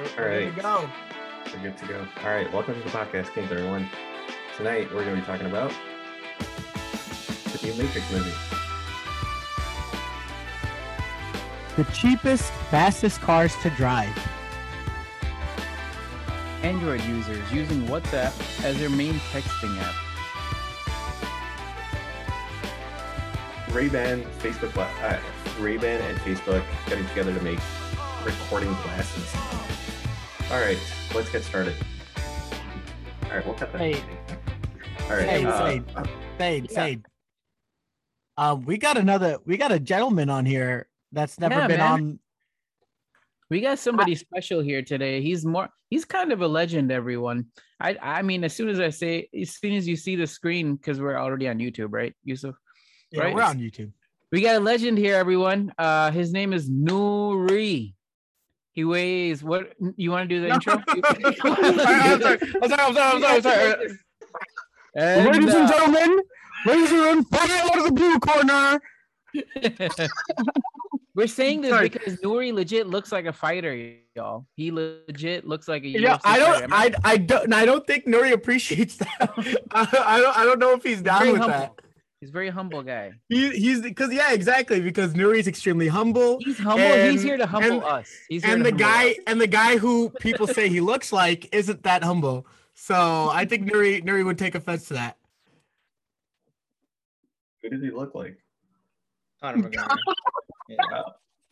We're, we're good to go. We're good to go. All right, welcome to the podcast, Kings everyone. Tonight we're going to be talking about the new Matrix movie. The cheapest, fastest cars to drive. Android users using WhatsApp as their main texting app. Ray-Ban, Facebook, gla- uh, Ray-Ban and Facebook getting together to make recording glasses. All right, let's get started. All right, we'll cut that. Hey. All right. Hey, uh, Sade. Sade, yeah. Sade. Um, we got another. We got a gentleman on here that's never Yeah, been man. on. We got somebody special here today. He's more he's kind of a legend, everyone. I I mean, as soon as I say as soon as you see the screen, because we're already on YouTube, right, Yusuf? Yeah, Right. we're on YouTube. We got a legend here, everyone. Uh his name is Nuri. He weighs what you want to do the intro? I'm sorry. I'm sorry. I'm sorry. I'm sorry. I'm sorry. And, Ladies and uh, gentlemen, ladies and gentlemen, fire out of the blue corner. We're saying this Sorry. because Nuri legit looks like a fighter, y'all. He legit looks like a Yeah, UFC I don't. I I don't. I don't think Nuri appreciates that. I, I don't. I don't know if he's down very with humble. that. He's a very humble guy. He, he's because yeah, exactly. Because Nuri's extremely humble. He's humble. And- he's here to humble and- us. He's and the guy us. and the guy who people say he looks like isn't that humble. So I think Nuri Nuri would take offense to that. who does he look like? Conor McGregor. yeah,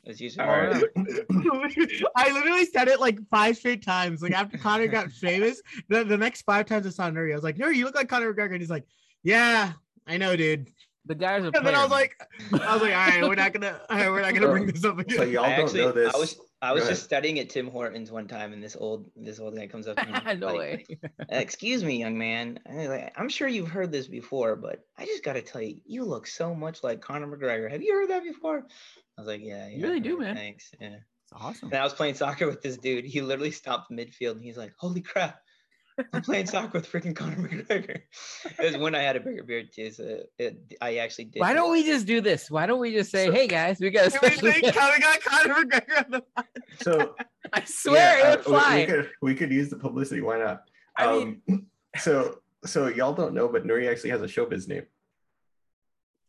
as usual. All right. I literally said it like five straight times. Like after Conor got famous, the, the next five times I saw Nuri, I was like, Nuri, you look like Conor McGregor. And he's like, Yeah, I know, dude. The guy's a And then I was like, I was like, all right, we're not gonna, all right, we're not gonna bring this up again. So y'all I don't actually, know this. I was I was just studying at Tim Hortons one time, and this old this old guy comes up to me. no like, way. Excuse me, young man. Like, I'm sure you've heard this before, but I just got to tell you, you look so much like Conor McGregor. Have you heard that before? I was like, Yeah, yeah. You really do, man. Thanks. Yeah. It's awesome. And I was playing soccer with this dude. He literally stopped midfield, and he's like, "Holy crap!" I'm playing soccer with freaking Conor McGregor. it was when I had a bigger beard too, so it, I actually did. Why don't we just do this? Why don't we just say, "Hey guys, we got a Can we special." guest." Conor got Conor McGregor on the so I swear yeah, it would uh, we- fly. We, could we could use the publicity. Why not? I mean- um, so so y'all don't know, but Nuri actually has a showbiz name,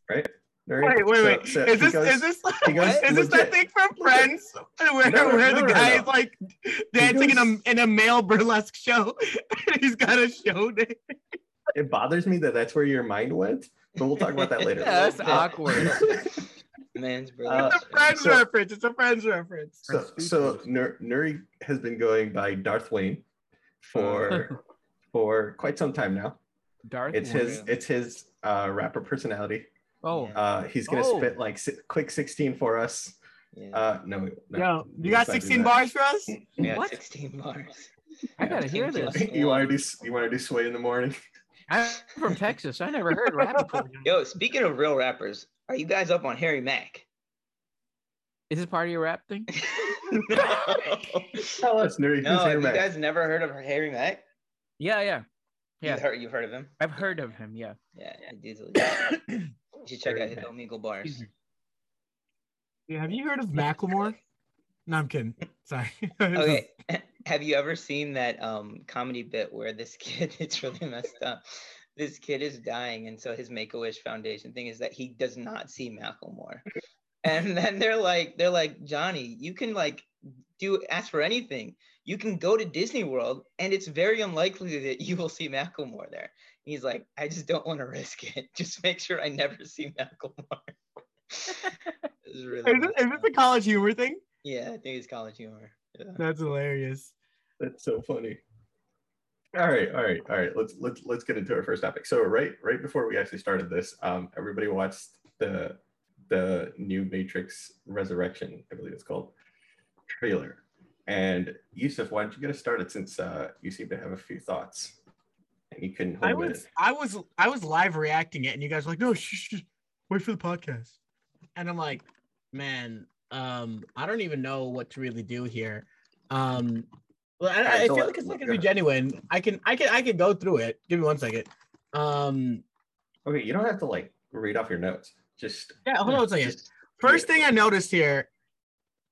right? Nuri? Wait, wait, wait. so is this goes- is this he goes is this that thing from Friends where, No, where no, the guy no. is like dancing goes- in a in a male burlesque show and he's got a show name? It bothers me that that's where your mind went, but we'll talk about that later. Yeah, that's Yeah. awkward. Man's Uh, brother. It's a Friends so- reference. It's a Friends reference. So, so Nur- Nuri has been going by Darth Wayne for for quite some time now. Darth. It's Vader. his it's his uh, rapper personality. Oh, Uh, he's gonna Oh. spit like si- quick sixteen for us. yeah. Uh, no, no. Yo, you got 16 bars for us? yeah, what? 16 bars. I gotta hear this. you want to do you want to do sway in the morning? I'm from Texas. I never heard rap before. Yo, speaking of real rappers, are you guys up on Harry Mack? Is this part of your rap thing? no, Tell us, Nuri. who's no Harry have you Mack? guys never heard of Harry Mack? Yeah, yeah, You've yeah. heard, you've heard of him? I've heard of him. Yeah. Yeah, yeah, dude's legit. You should check out his. Omegle bars. Yeah, have you heard of Macklemore? No, I'm kidding. Sorry. Okay, have you ever seen that um comedy bit where this kid? It's really messed up. This kid is dying, and so his Make a Wish Foundation thing is that he does not see Macklemore. And then they're like, they're like, Johnny, you can like do ask for anything. You can go to Disney World, and it's very unlikely that you will see Macklemore there. He's like, I just don't want to risk it. Just make sure I never see Macklemore. It's really Is this, is this a college humor thing? yeah, I think it's college humor. Yeah. That's hilarious. That's so funny. All right, all right, all right. Let's let's let's get into our first topic. So right right before we actually started this, um, everybody watched the the new Matrix Resurrection, I believe it's called, trailer. And Yusuf, why don't you get us started since uh, you seem to have a few thoughts and you couldn't I hold was it. I was I was live reacting it, and you guys were like, no, shh, shh, shh, wait for the podcast. And I'm like, man, um, I don't even know what to really do here. Um, well, I, Alright, I so feel like it's not go gonna be genuine. I can I can I can go through it. Give me one second. Um, Okay, you don't have to like read off your notes. Just yeah, hold on a second. just- First thing I noticed here,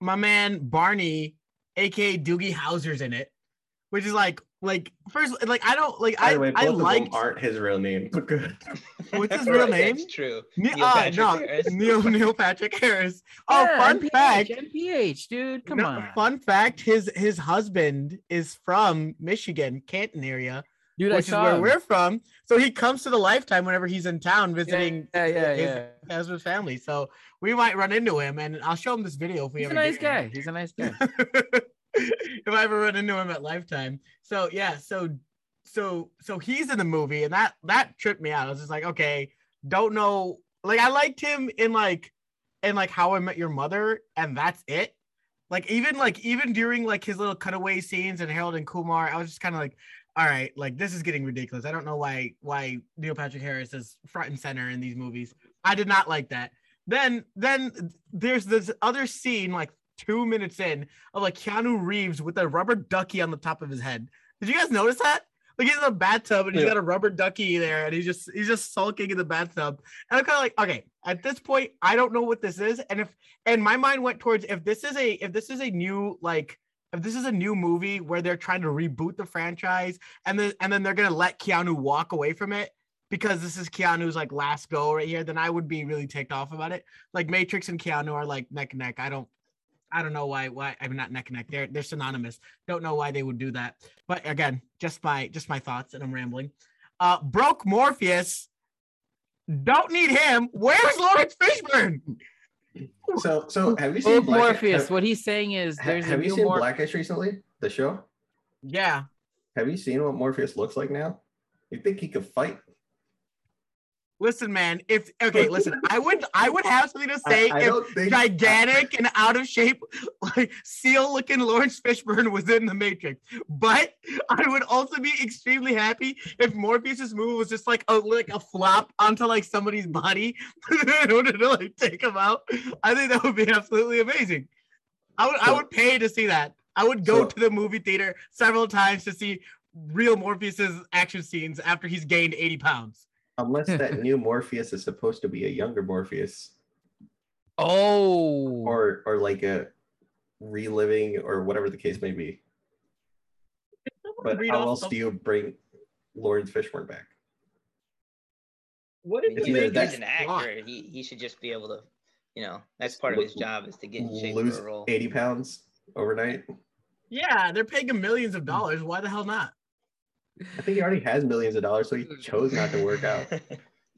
my man Barney aka Doogie Howser's in it, which is like like first like I don't like By I the way, both I of them aren't his real name, what's his real name? That's true. Ne- Neil uh, Patrick no, Harris. Neil Neil Patrick Harris. Oh, Yeah, fun NPH, fact. NPH, dude. Come no, on. Fun fact: his his husband is from Michigan, Canton area, Dude, I which is where him. we're from. So he comes to the Lifetime whenever he's in town visiting Yeah, yeah, his yeah. husband's family. So we might run into him, and I'll show him this video if we He's a nice get here. guy. He's a nice guy. if I ever run into him at Lifetime. So yeah, so so so he's in the movie, and that that tripped me out. I was just like, okay, don't know. Like I liked him in like in like How I Met Your Mother, and that's it. Like even like even during like his little cutaway scenes and Harold and Kumar, I was just kind of like, all right, like this is getting ridiculous. I don't know why why Neil Patrick Harris is front and center in these movies. I did not like that. Then then there's this other scene like two minutes in of like Keanu Reeves with a rubber ducky on the top of his head. Did you guys notice that? Like he's in a bathtub and he's Yeah. got a rubber ducky there and he's just he's just sulking in the bathtub. And I'm kind of like, okay, at this point, I don't know what this is. And if and my mind went towards if this is a if this is a new like if this is a new movie where they're trying to reboot the franchise and then and then they're gonna let Keanu walk away from it because this is Keanu's like last go right here, then I would be really ticked off about it. Like Matrix and Keanu are like neck and neck. I don't I don't know why why I'm not neck and neck. They're they're synonymous. Don't know why they would do that. But again, just my just my thoughts and I'm rambling. Uh broke Morpheus. Don't need him. Where's Laurence Fishburne? So, so have you seen Both Black? Morpheus. Have, What he's saying is there's have a you new seen Mor- Blackish recently? The show. Yeah. Have you seen what Morpheus looks like now? You think he could fight? Listen, man. If okay, listen, I would I would have something to say I, I if think gigantic and out of shape, like seal looking Laurence Fishburne was in the Matrix. But I would also be extremely happy if Morpheus's move was just like a like a flop onto like somebody's body in order to like take him out. I think that would be absolutely amazing. I would I would pay to see that. I would go So- to the movie theater several times to see real Morpheus's action scenes after he's gained 80 pounds. Unless that new Morpheus is supposed to be a younger Morpheus, Oh, or or like a reliving or whatever the case may be. But how else some- do you bring Laurence Fishburne back? What if mean, they either he's, made that's an plot? actor. He he should just be able to, you know, that's part of his job is to get in shape Lose for a role. 80 pounds overnight. Yeah, they're paying him millions of dollars. Why the hell not? I think he already has millions of dollars, so he chose not to work out.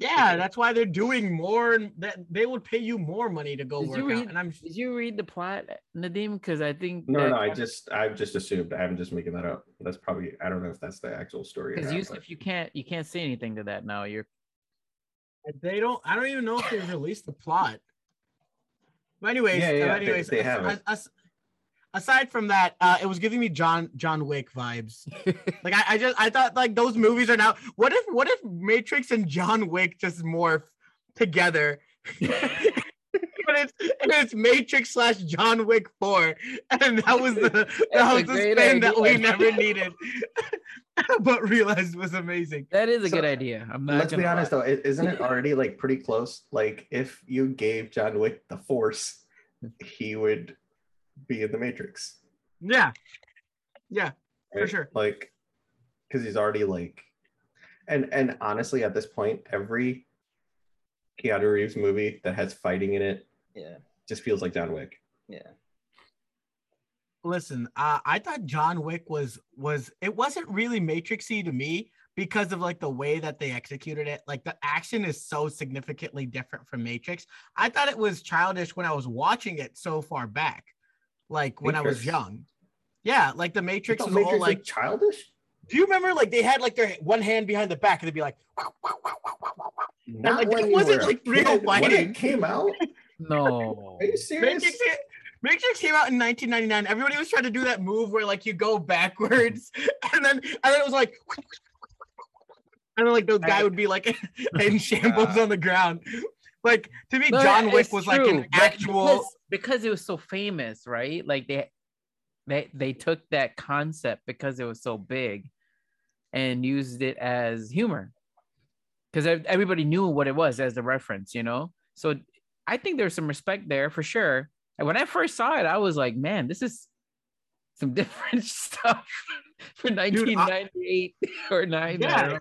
Yeah, that's why they're doing more, and that they would pay you more money to go Did work you out. And I'm did you read the plot, Nadim? Because I think No, that- no, I just I've just assumed. I'm just making that up. That's probably I don't know if that's the actual story. because not, you but- if you can't you can't say anything to that now. You're they don't. I don't even know if they've released the plot. But anyways, Yeah, yeah, uh, they- anyways, they as- have it. as- as- aside from that, uh, it was giving me John John Wick vibes. Like I, I just I thought like those movies are now. What if what if Matrix and John Wick just morph together? but it's and it's Matrix slash John Wick four, and that was the that That's was the great spin that we never needed, but realized was amazing. that is a So, good idea. I'm not. Let's be honest lie. though, isn't it already like pretty close? Like if you gave John Wick the Force, he would be in the Matrix. Yeah, yeah, for right? sure. Like, because he's already like, and and honestly, at this point, every Keanu Reeves movie that has fighting in it yeah, just feels like John Wick. yeah. Listen, uh, I thought John Wick was was it wasn't really Matrixy to me because of like the way that they executed it. Like the action is so significantly different from Matrix. I thought it was childish when I was watching it so far back, like when I was young. Yeah, like the Matrix thought was Matrix all like. childish. Do you remember like they had like their one hand behind the back and they'd be like, Not like, when it you wasn't, were like, real kid. When it came out. No. Are you serious? Matrix, Matrix came out in 1999. Everybody was trying to do that move where like you go backwards, and then and then it was like, and then like the guy would be like in shambles uh, on the ground. Like to me, No, John Wick it's was like an actual. because, because it was so famous, right? Like they they they took that concept because it was so big and used it as humor. Because everybody knew what it was as the reference, you know. So I think there's some respect there for sure. And when I first saw it, I was like, man, this is some different stuff for 1998 or 9. Yeah.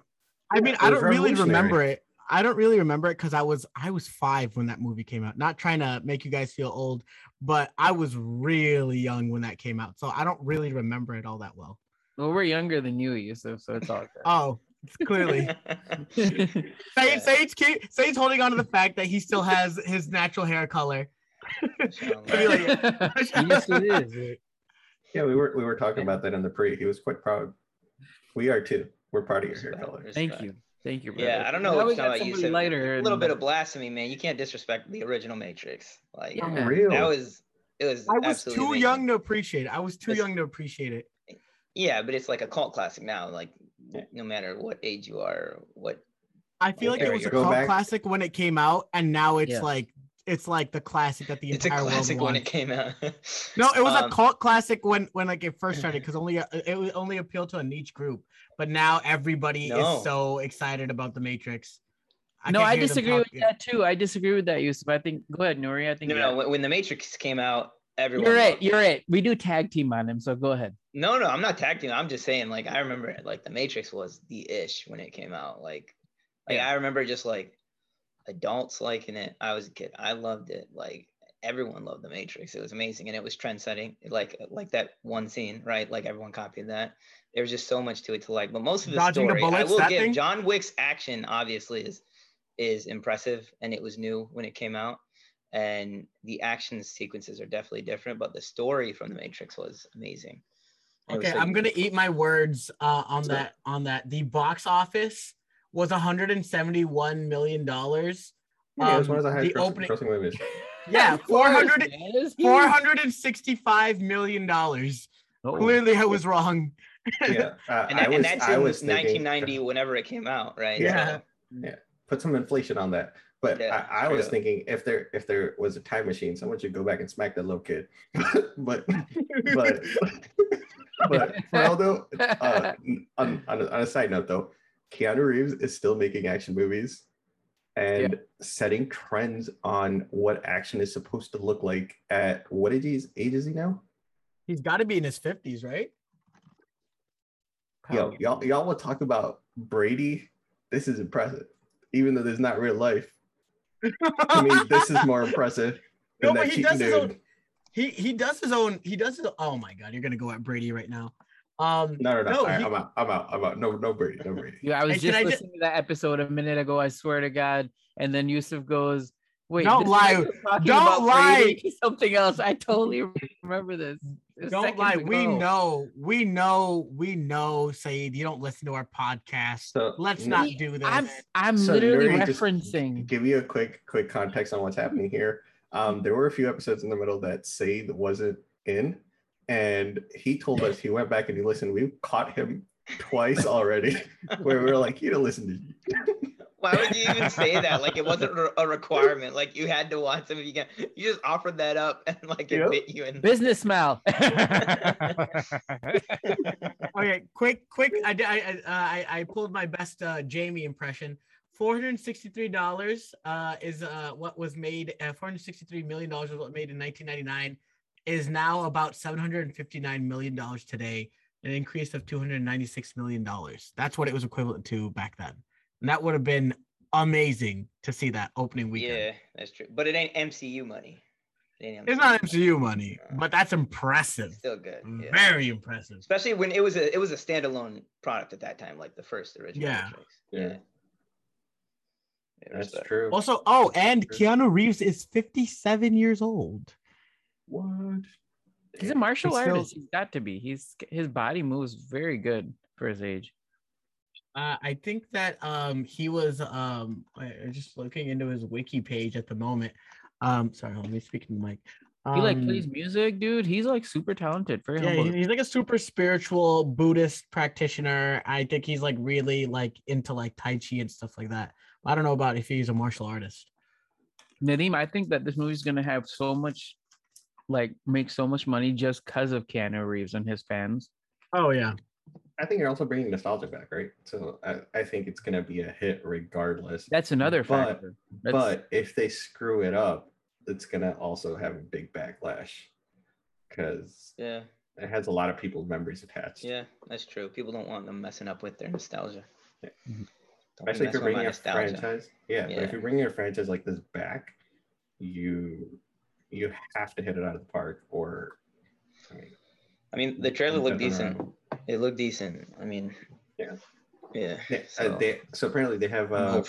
I I mean, I don't really remember it. I don't really remember it because I was I was five when that movie came out. Not trying to make you guys feel old, but I was really young when that came out, so I don't really remember it all that well. Well, we're younger than you, Yusuf, so it's all Oh, clearly good. Sage, Sage, keep, Sage holding on to the fact that he still has his natural hair color. yes, it is. Yeah, we were we were talking about that in the pre. He was quite proud. We are too. We're proud of your hair color. Thank you. Thank you. Bro. Yeah. I don't know Now what we you're got talking about. You somebody said lighter. a little bit of blasphemy, man. You can't disrespect the original Matrix. Like Yeah. Unreal. that was it was. I was too amazing. young to appreciate it. I was too It's- young to appreciate it. Yeah, but it's like a cult classic now. Like no matter what age you are, what I feel like it was a cult back. classic when it came out, and now it's Yeah. like it's like the classic that the it's a entire classic world when wants. it came out. No, it was a Um, cult classic when when like it first started because only it was only appealed to a niche group, but now everybody No. is so excited about the Matrix. no, can't I disagree with that too. I disagree with that, Yusuf. I think. Go ahead, Nuri. I think. No, no. right. When, when the Matrix came out, everyone. You're right. it. You're right. We do tag team on him, so go ahead. No, no, I'm not tag team. I'm just saying, like, I remember it. Like, the Matrix was the ish when it came out. Like, like Yeah. I remember just like adults liking it. I was a kid. I loved it. Like, everyone loved the Matrix. It was amazing, and it was trend setting. Like, like that one scene, right? Like everyone copied that. There was just so much to it to like. But most of the Dodging the story, I will that give thing? John Wick's action obviously is is impressive, and it was new when it came out. And the action sequences are definitely different, but the story from the Matrix was amazing. And it was Okay, so I'm gonna eat my words uh, on So- that. On that, the box office was 171 million dollars. Yeah, it was Um, one of the highest the opening- grossing movies. Yeah, 400 man. It's huge. 465 million dollars. Oh. Clearly, I was wrong. Yeah, uh, and, I that, was and that's I in was thinking 1990 whenever it came out right Yeah. So, put some inflation on that. But Yeah, I, I was thinking if there if there was a time machine, someone should go back and smack that little kid. but but but for real though, uh, on, on, a, on a side note though, Keanu Reeves is still making action movies and setting trends on what action is supposed to look like at what age is age is he now? He's got to be in his 50s, right? Yo, y'all y'all will talk about Brady. This is impressive. Even though there's not real life. I mean, this is more impressive No, than but that he cheating does his dude. own. He he does his own. He does his. Oh my god, you're gonna go at Brady right now. Um, No, no, no. No, All right, he- I'm out. I'm out. I'm out. No, no Brady. No Brady. Yeah, I was Hey, can just I ju- listening to that episode a minute ago. I swear to God. And then Yusuf goes, "Wait, Don't lie. what you're talking Don't lie. Brady? Something else. I totally remember this. It was don't seconds lie. We know. We know. We know. Saeed, you don't listen to our podcast. So, Let's no- not do this. I'm I'm So literally Nuri, just referencing. Give you a quick, quick context on what's happening here. Um, there were a few episodes in the middle that Saeed wasn't in, and he told us he went back and he listened. We caught him twice already, where we were like, "You don't listen to." Why would you even say that like it wasn't a- a requirement like you had to watch them if you can you just offered that up and like it Yep. bit you in Business smile. okay, quick, quick. I did. I I, uh, I I pulled my best uh, Jamie impression. Four hundred sixty-three dollars uh, is uh, what was made. Uh, Four hundred sixty-three million dollars was what made in nineteen ninety-nine. Is now about seven hundred fifty-nine million dollars today, an increase of two hundred ninety-six million dollars. That's what it was equivalent to back then, and that would have been amazing to see that opening weekend. yeah that's true but it ain't mcu money it ain't It's not money. MCU money, uh, but that's impressive. still good yeah. Very impressive. especially when it was a it was a standalone product at that time like the first original Yeah. Matrix. Yeah. yeah, Yeah, That's respect. true. Also, oh, and Keanu Reeves is 57 years old. What? He's a martial He's still- artist. He's got to be. He's his body moves very good for his age. Uh, I think that um he was um just looking into his wiki page at the moment. Um, sorry, let me speak to the mic. He like Um, plays music, dude. He's like super talented. Very Yeah, humble. he's like a super spiritual Buddhist practitioner. I think he's like really like into like Tai Chi and stuff like that. I don't know about if he's a martial artist. Nadim, I think that this movie's gonna have so much, like, make so much money just because of Keanu Reeves and his fans. Oh yeah. I think you're also bringing nostalgia back, right? So I, I think it's gonna be a hit regardless. That's another But- factor. That's- But if they screw it up, it's gonna also have a big backlash. Cause yeah it has a lot of people's memories attached. Yeah, that's true. People don't want them messing up with their nostalgia. Yeah. Mhm. Especially if you're bringing a nostalgia. franchise. Yeah, but if you're bringing a franchise like this back, you you have to hit it out of the park, or I mean, I mean, the trailer looked Definitely decent. It looked decent. I mean, Yeah. yeah. they, So, uh, they, so apparently they have uh.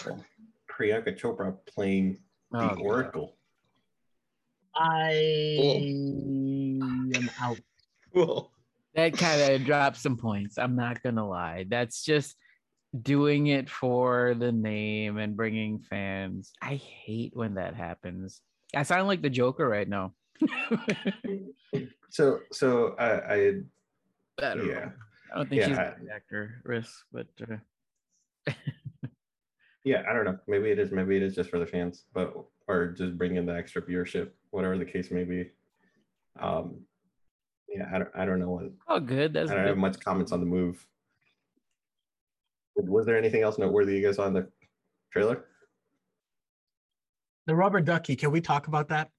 Priyanka Chopra playing the Oh, God. Oracle. I am out. Cool. That kind of drops some points. I'm not gonna lie. That's just doing it for the name and bringing fans. I hate when that happens. I sound like the Joker right now. So so I, I I yeah. know. I don't think she's Yeah. a good actor, risk, but uh, Yeah, I don't know. Maybe it is. Maybe it is just for the fans, but or just bring in the extra viewership, whatever the case may be. Um, yeah, I don't. I don't know what. oh, good. That's I don't have much comments on the move. Was there anything else noteworthy you guys saw in the trailer? The rubber ducky. Can we talk about that?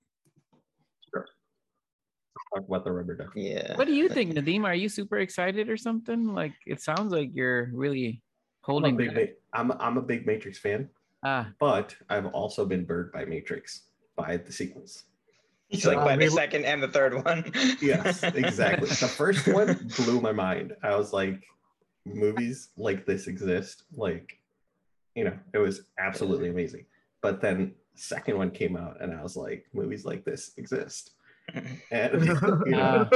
Talk about the rubber duck. Yeah. What do you think, Nadim? Are you super excited or something? Like it sounds like you're really I'm a holding. big. back. I'm I'm a big Matrix fan, Ah, but I've also been burned by Matrix by the sequels. He's like Uh, by the we- second and the third one. Yes, exactly. the first one blew my mind. I was like, movies like this exist. Like, you know, it was absolutely amazing. But then second one came out and I was like, movies like this exist. And you know,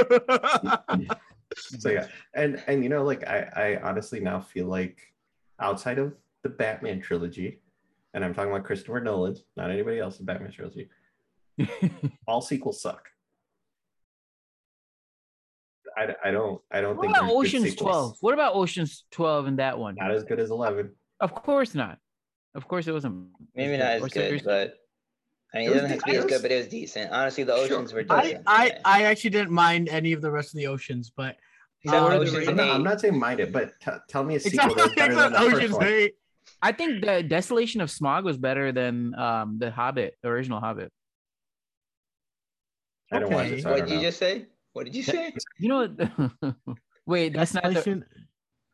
so yeah. And and you know, like I, I honestly now feel like outside of the Batman trilogy, and I'm talking about Christopher Nolan, not anybody else, the Batman trilogy, all sequels suck. I, I don't I don't what think about Ocean's. Twelve? What about Ocean's Twelve and that one? Not as good as Eleven. Of course not. Of course it wasn't. Maybe not as good, but I mean, It it doesn't have to be I as was- good, but it was decent. Honestly, the Sure. oceans were I, decent. I yeah. I actually didn't mind any of the rest of the oceans, but uh, Ocean's I'm not, I'm not saying mind it, but t- tell me a except, sequel that's better than except the first Ocean's one. I think the Desolation of Smaug was better than um the Hobbit, the original Hobbit. I don't watch Okay. it, so What did you know. just say? What did you say? You know what? Wait, that's not the, Desolation-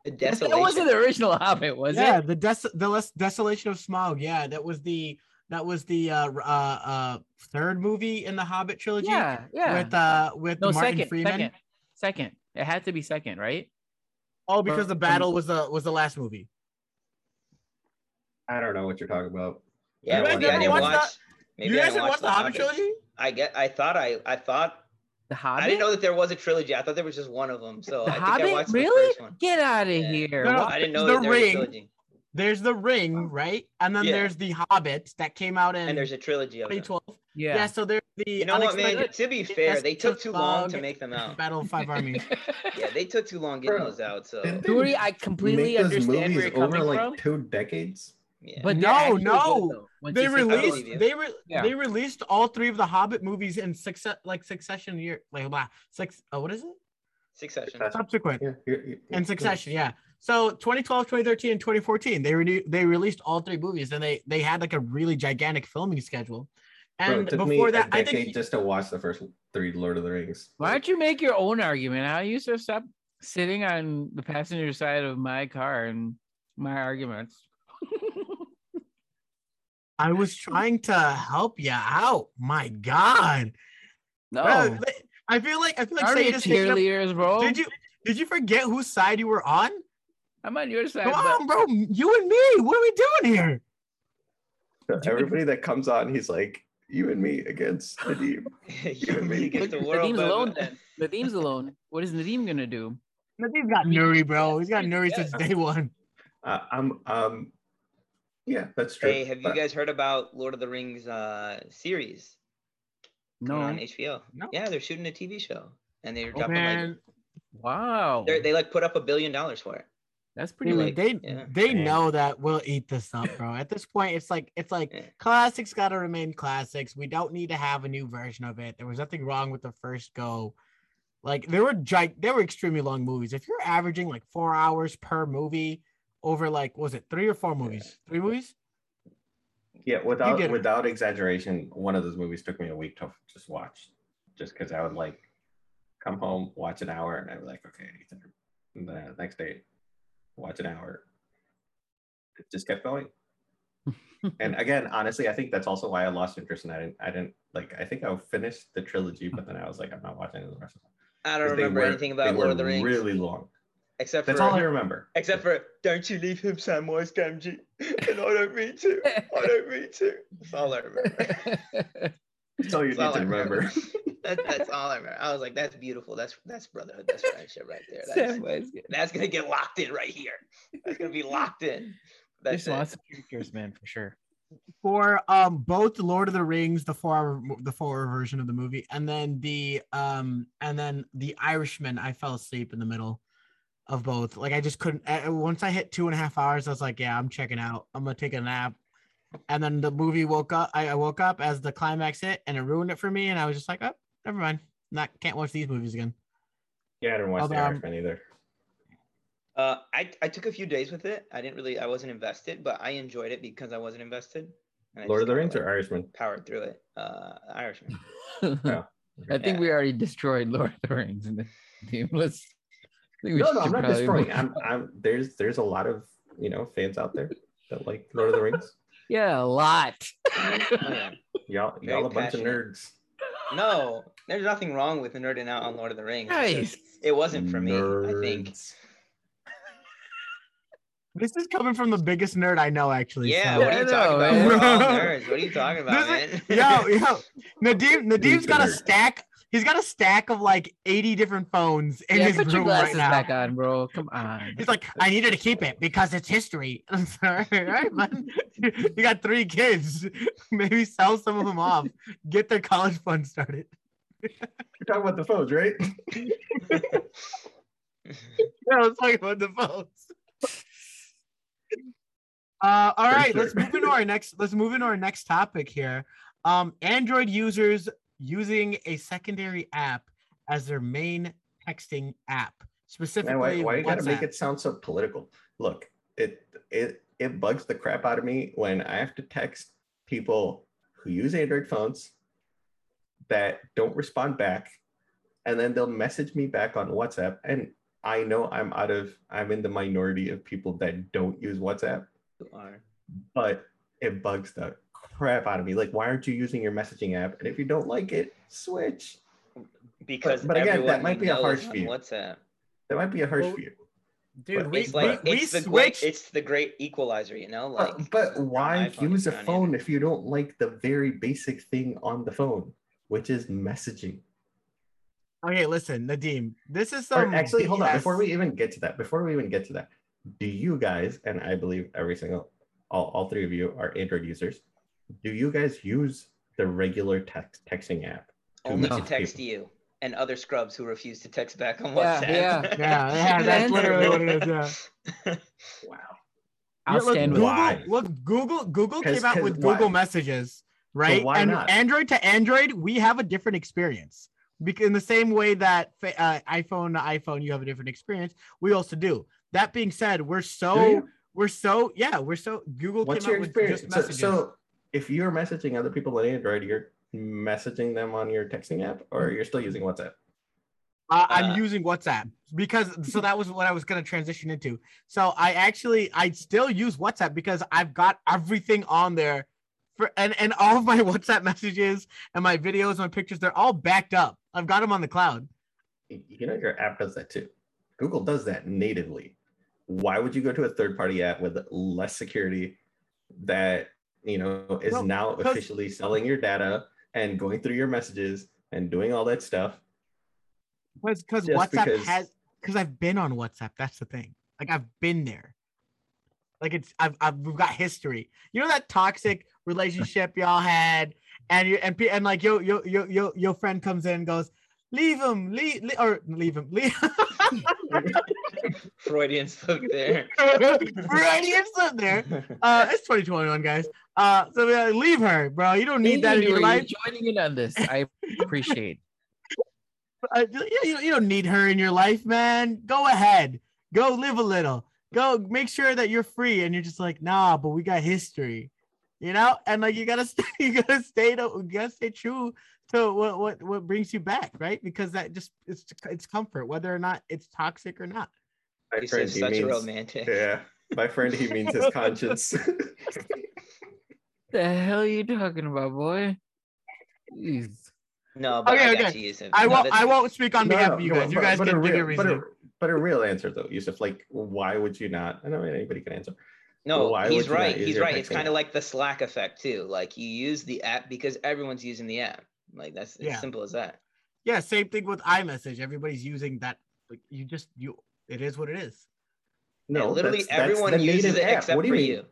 The that desolation. wasn't the original Hobbit, was yeah, it? Yeah, the des- the less desolation of Smaug. Yeah, that was the that was the uh uh uh third movie in the Hobbit trilogy Yeah, yeah. with uh with no, Martin second, Freeman. second, second. It had to be second, right? Oh, because From- the battle was the was the last movie. I don't know what you're talking about. Yeah, You guys maybe I didn't watched watch. that? Maybe you I guys didn't didn't watch watch the Hobbit trilogy? I get. I thought I. I thought. The Hobbit. I didn't know that there was a trilogy. I thought there was just one of them. So the I think Hobbit. I watched really? the first one. Get out of Yeah. here! No, no, I didn't know The that there was a Ring. trilogy. There's the Ring, right? And then Yeah. there's the Hobbit that came out in And there's a trilogy of them. 2012. Yeah. Yeah. so there's the You know what, man? Unexpected To be fair, they took too long to make them out. Battle of Five Armies. Yeah, they took too long getting Bro, those out. So didn't I completely Make those understand where movies you're coming over like from. two decades. yeah. But No, they're good, no. They you sit down. released they re- Yeah. they released all three of the Hobbit movies in success like succession year like blah, six oh what is it Succession. Succession. subsequent Yeah, you're- you're- in succession yeah so 2012 2013 and 2014 they re- they released all three movies and they they had like a really gigantic filming schedule Bro, and it took before me that a I think just to watch the first three Lord of the Rings. Why don't you make your own argument? I used to stop sitting on the passenger side of my car and my arguments. I was trying to help you out my god no, Bro, I feel like I feel like are we Satan is taking up- cheerleaders, bro? did you did you forget whose side you were on I'm on your side. come but- on bro you and me what are we doing here Everybody that comes on, he's like, you and me against Nadim. you and me against the But world. Nadim's alone then. Nadim's alone. What is Nadim gonna do? Nadim's got Nuri, bro. He's got Nuri since day one. Uh, I'm um, yeah, that's true. Hey, have you guys heard about Lord of the Rings uh series No. on HBO? No. Yeah, they're shooting a TV show, and they're Oh, dropping like Wow. they're, they like put up a billion dollars for it. That's pretty dude, like they yeah. they Man. know that we'll eat this up, bro. At this point, it's like it's like Yeah. classics got to remain classics. We don't need to have a new version of it. There was nothing wrong with the first go. Like there were gi- there were extremely long movies. If you're averaging like four hours per movie over like what was it three or four movies? Three movies? yeah, without without exaggeration, one of those movies took me a week to just watch, just because I would like come home, watch an hour, and I'm like, okay, and the next day, watch an hour. It just kept going. and again, honestly, I think that's also why I lost interest in that. I didn't, I didn't like. I think I finished the trilogy, but then I was like, I'm not watching the rest of them. I don't remember were- anything about Lord of the Rings Really long. except That's for all I remember. except for don't you leave him Samwise Gamgee, and I don't mean to. I don't mean to. That's all I remember. That's all you That's need I to remember. that, that's all I remember. I was like, that's beautiful. That's that's brotherhood. That's friendship right there. That's, Samwise Gamgee. that's gonna get locked in right here. That's gonna be locked in. That's There's it. lots of characters, man, for sure. for um both Lord of the Rings, the four hour the four hour version of the movie, and then the um and then the Irishman. I fell asleep in the middle of both. Like I just couldn't. uh, Once I hit two and a half hours, I was like, yeah, I'm checking out. I'm gonna take a nap. And then the movie woke up. I, I woke up as the climax hit, and it ruined it for me. And I was just like, oh, never mind. Not can't watch these movies again. Yeah, I didn't watch the Um, Irishman either. Uh, I, I took a few days with it. I didn't really, I wasn't invested, but I enjoyed it because I wasn't invested. and I Lord of the kinda, Rings or Irishman? powered through it. Uh, Irishman. I think Yeah. we already destroyed Lord of the Rings in the team. Let's. No, no, I'm not destroying. I'm. I'm there's there's a lot of you know fans out there that like Lord of the Rings. Yeah, a lot. Yeah. Y'all, Very y'all a bunch of nerds. No, there's nothing wrong with nerding out on Lord of the Rings. Nice. It wasn't for me, I think. This is coming from the biggest nerd I know, actually. Yeah, so- what are you talking about? man. We're all nerds. What are you talking about, man? Yo, yo, Nadim, Nadim's a got a stack. He's got a stack of like 80 different phones in yeah, his put your room right glasses now. back on, bro. Come on. He's like, I needed to keep it because it's history. I'm sorry, all right, man. You got three kids. Maybe sell some of them off. Get their college fund started. You're talking about the phones, right? Yeah, let's talk about the phones. Uh, all For right, let's move into our next. Let's move into our next topic here. Um, Android users using a secondary app as their main texting app, Man, specifically why, why you gotta make it sound so political? Look, it it it bugs the crap out of me when I have to text people who use Android phones that don't respond back, and then they'll message me back on WhatsApp, and I know I'm out of I'm in the minority of people that don't use WhatsApp, but it bugs the crap out of me. Like, why aren't you using your messaging app? And if you don't like it, switch. Because but again, that might be a harsh view. WhatsApp. That That might be a harsh Well, view. Dude, but we, It's like we, we it's the great, it's the great equalizer, you know. Uh, like, But, but why use a phone Android. if you don't like the very basic thing on the phone, which is messaging? Okay, listen, Nadim. This is Or some. actually, hold on. Before we even get to that, before we even get to that, do you guys, and I believe every single, all, all three of you are Android users, do you guys use the regular text texting app? only to text people? you and other scrubs who refuse to text back on Yeah, WhatsApp. yeah. Yeah, yeah, that's literally what it is. Yeah. Wow. I'll Yeah, look, stand with Google, Why? look, Google, Google 'Cause- came out with why? Google Messages, right? why and not? Android to Android, we have a different experience. Because in the same way that uh, iPhone to iPhone, you have a different experience. We also do. That being said, we're so we're so yeah, we're so Google What's came your out with experience? just So, messages. so if you're messaging other people on Android, you're messaging them on your texting app, or you're still using WhatsApp? Uh, I'm using WhatsApp because so that was what I was going to transition into. So I actually I still use WhatsApp because I've got everything on there for and and all of my WhatsApp messages and my videos, my pictures, they're all backed up. I've got them on the cloud. you know your app does that too google does that natively why would you go to a third party app with less security that you know is Well, now 'cause- officially selling your data and going through your messages and doing all that stuff Because because WhatsApp because- has because I've been on WhatsApp. That's the thing. Like I've been there. Like it's I've, I've we've got history. You know that toxic relationship y'all had, and you and and like yo yo yo yo your friend comes in and goes, leave him, leave, leave or leave him, leave. Freudian slip there. Freudian slip there. Uh, it's 2021, guys. Uh, so leave her, bro. You don't need that in your You're life. joining in on this. I appreciate. Uh, you, you, you don't need her in your life, man. Go ahead. Go live a little. Go make sure that you're free. And you're just like, nah, but we got history, you know. And like, you gotta stay, you gotta stay to, you gotta stay true so what what what brings you back, right? Because that just it's it's comfort, whether or not it's toxic or not. My You friend, said he such a means- romantic. Yeah, my friend, he means his conscience. The hell are you talking about, boy? Jeez. No, but Okay, I okay. Yusuf. I won't that's- I won't speak on No, behalf no, of you no, guys. You guys but can a give your real, but, reason. a, but a real answer though, Yusuf. Like, why would you not? I know anybody can answer. No, why he's would you not right. He's right. It's kind of like the Slack effect too. Like you use the app because everyone's using the app. Like that's Yeah. as simple as that. Yeah, same thing with iMessage. Everybody's using that. Like you just you. It is what it is. No, And literally that's- that's everyone the uses native it app. except what do for you mean? you.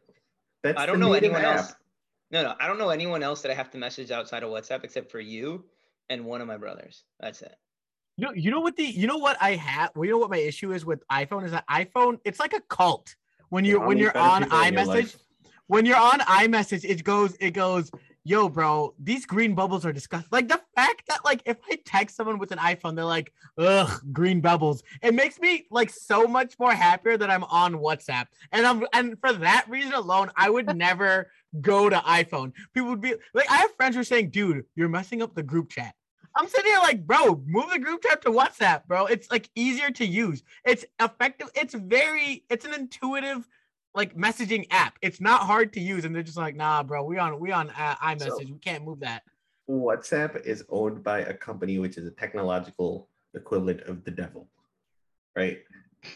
That's I don't know anyone app. else. No, no, I don't know anyone else that I have to message outside of WhatsApp except for you and one of my brothers. That's it. You know, you know what the you know what I have. Well, you know what my issue is with iPhone is that iPhone. It's like a cult when you How when you're on people your iMessage. When you're on iMessage, it goes it goes. Yo, bro, these green bubbles are disgusting. Like the fact that like if I text someone with an iPhone, they're like, ugh, green bubbles. It makes me like so much more happier that I'm on WhatsApp. And I'm and for that reason alone, I would never go to iPhone. People would be like, I have friends who are saying, dude, you're messing up the group chat. I'm sitting here like, bro, move the group chat to WhatsApp, bro. It's like easier to use. It's effective. It's very, it's an intuitive like messaging app. It's not hard to use, and they're just like, nah, bro, we on we on uh, iMessage. we can't move that. WhatsApp is owned by a company which is a technological equivalent of the devil, right?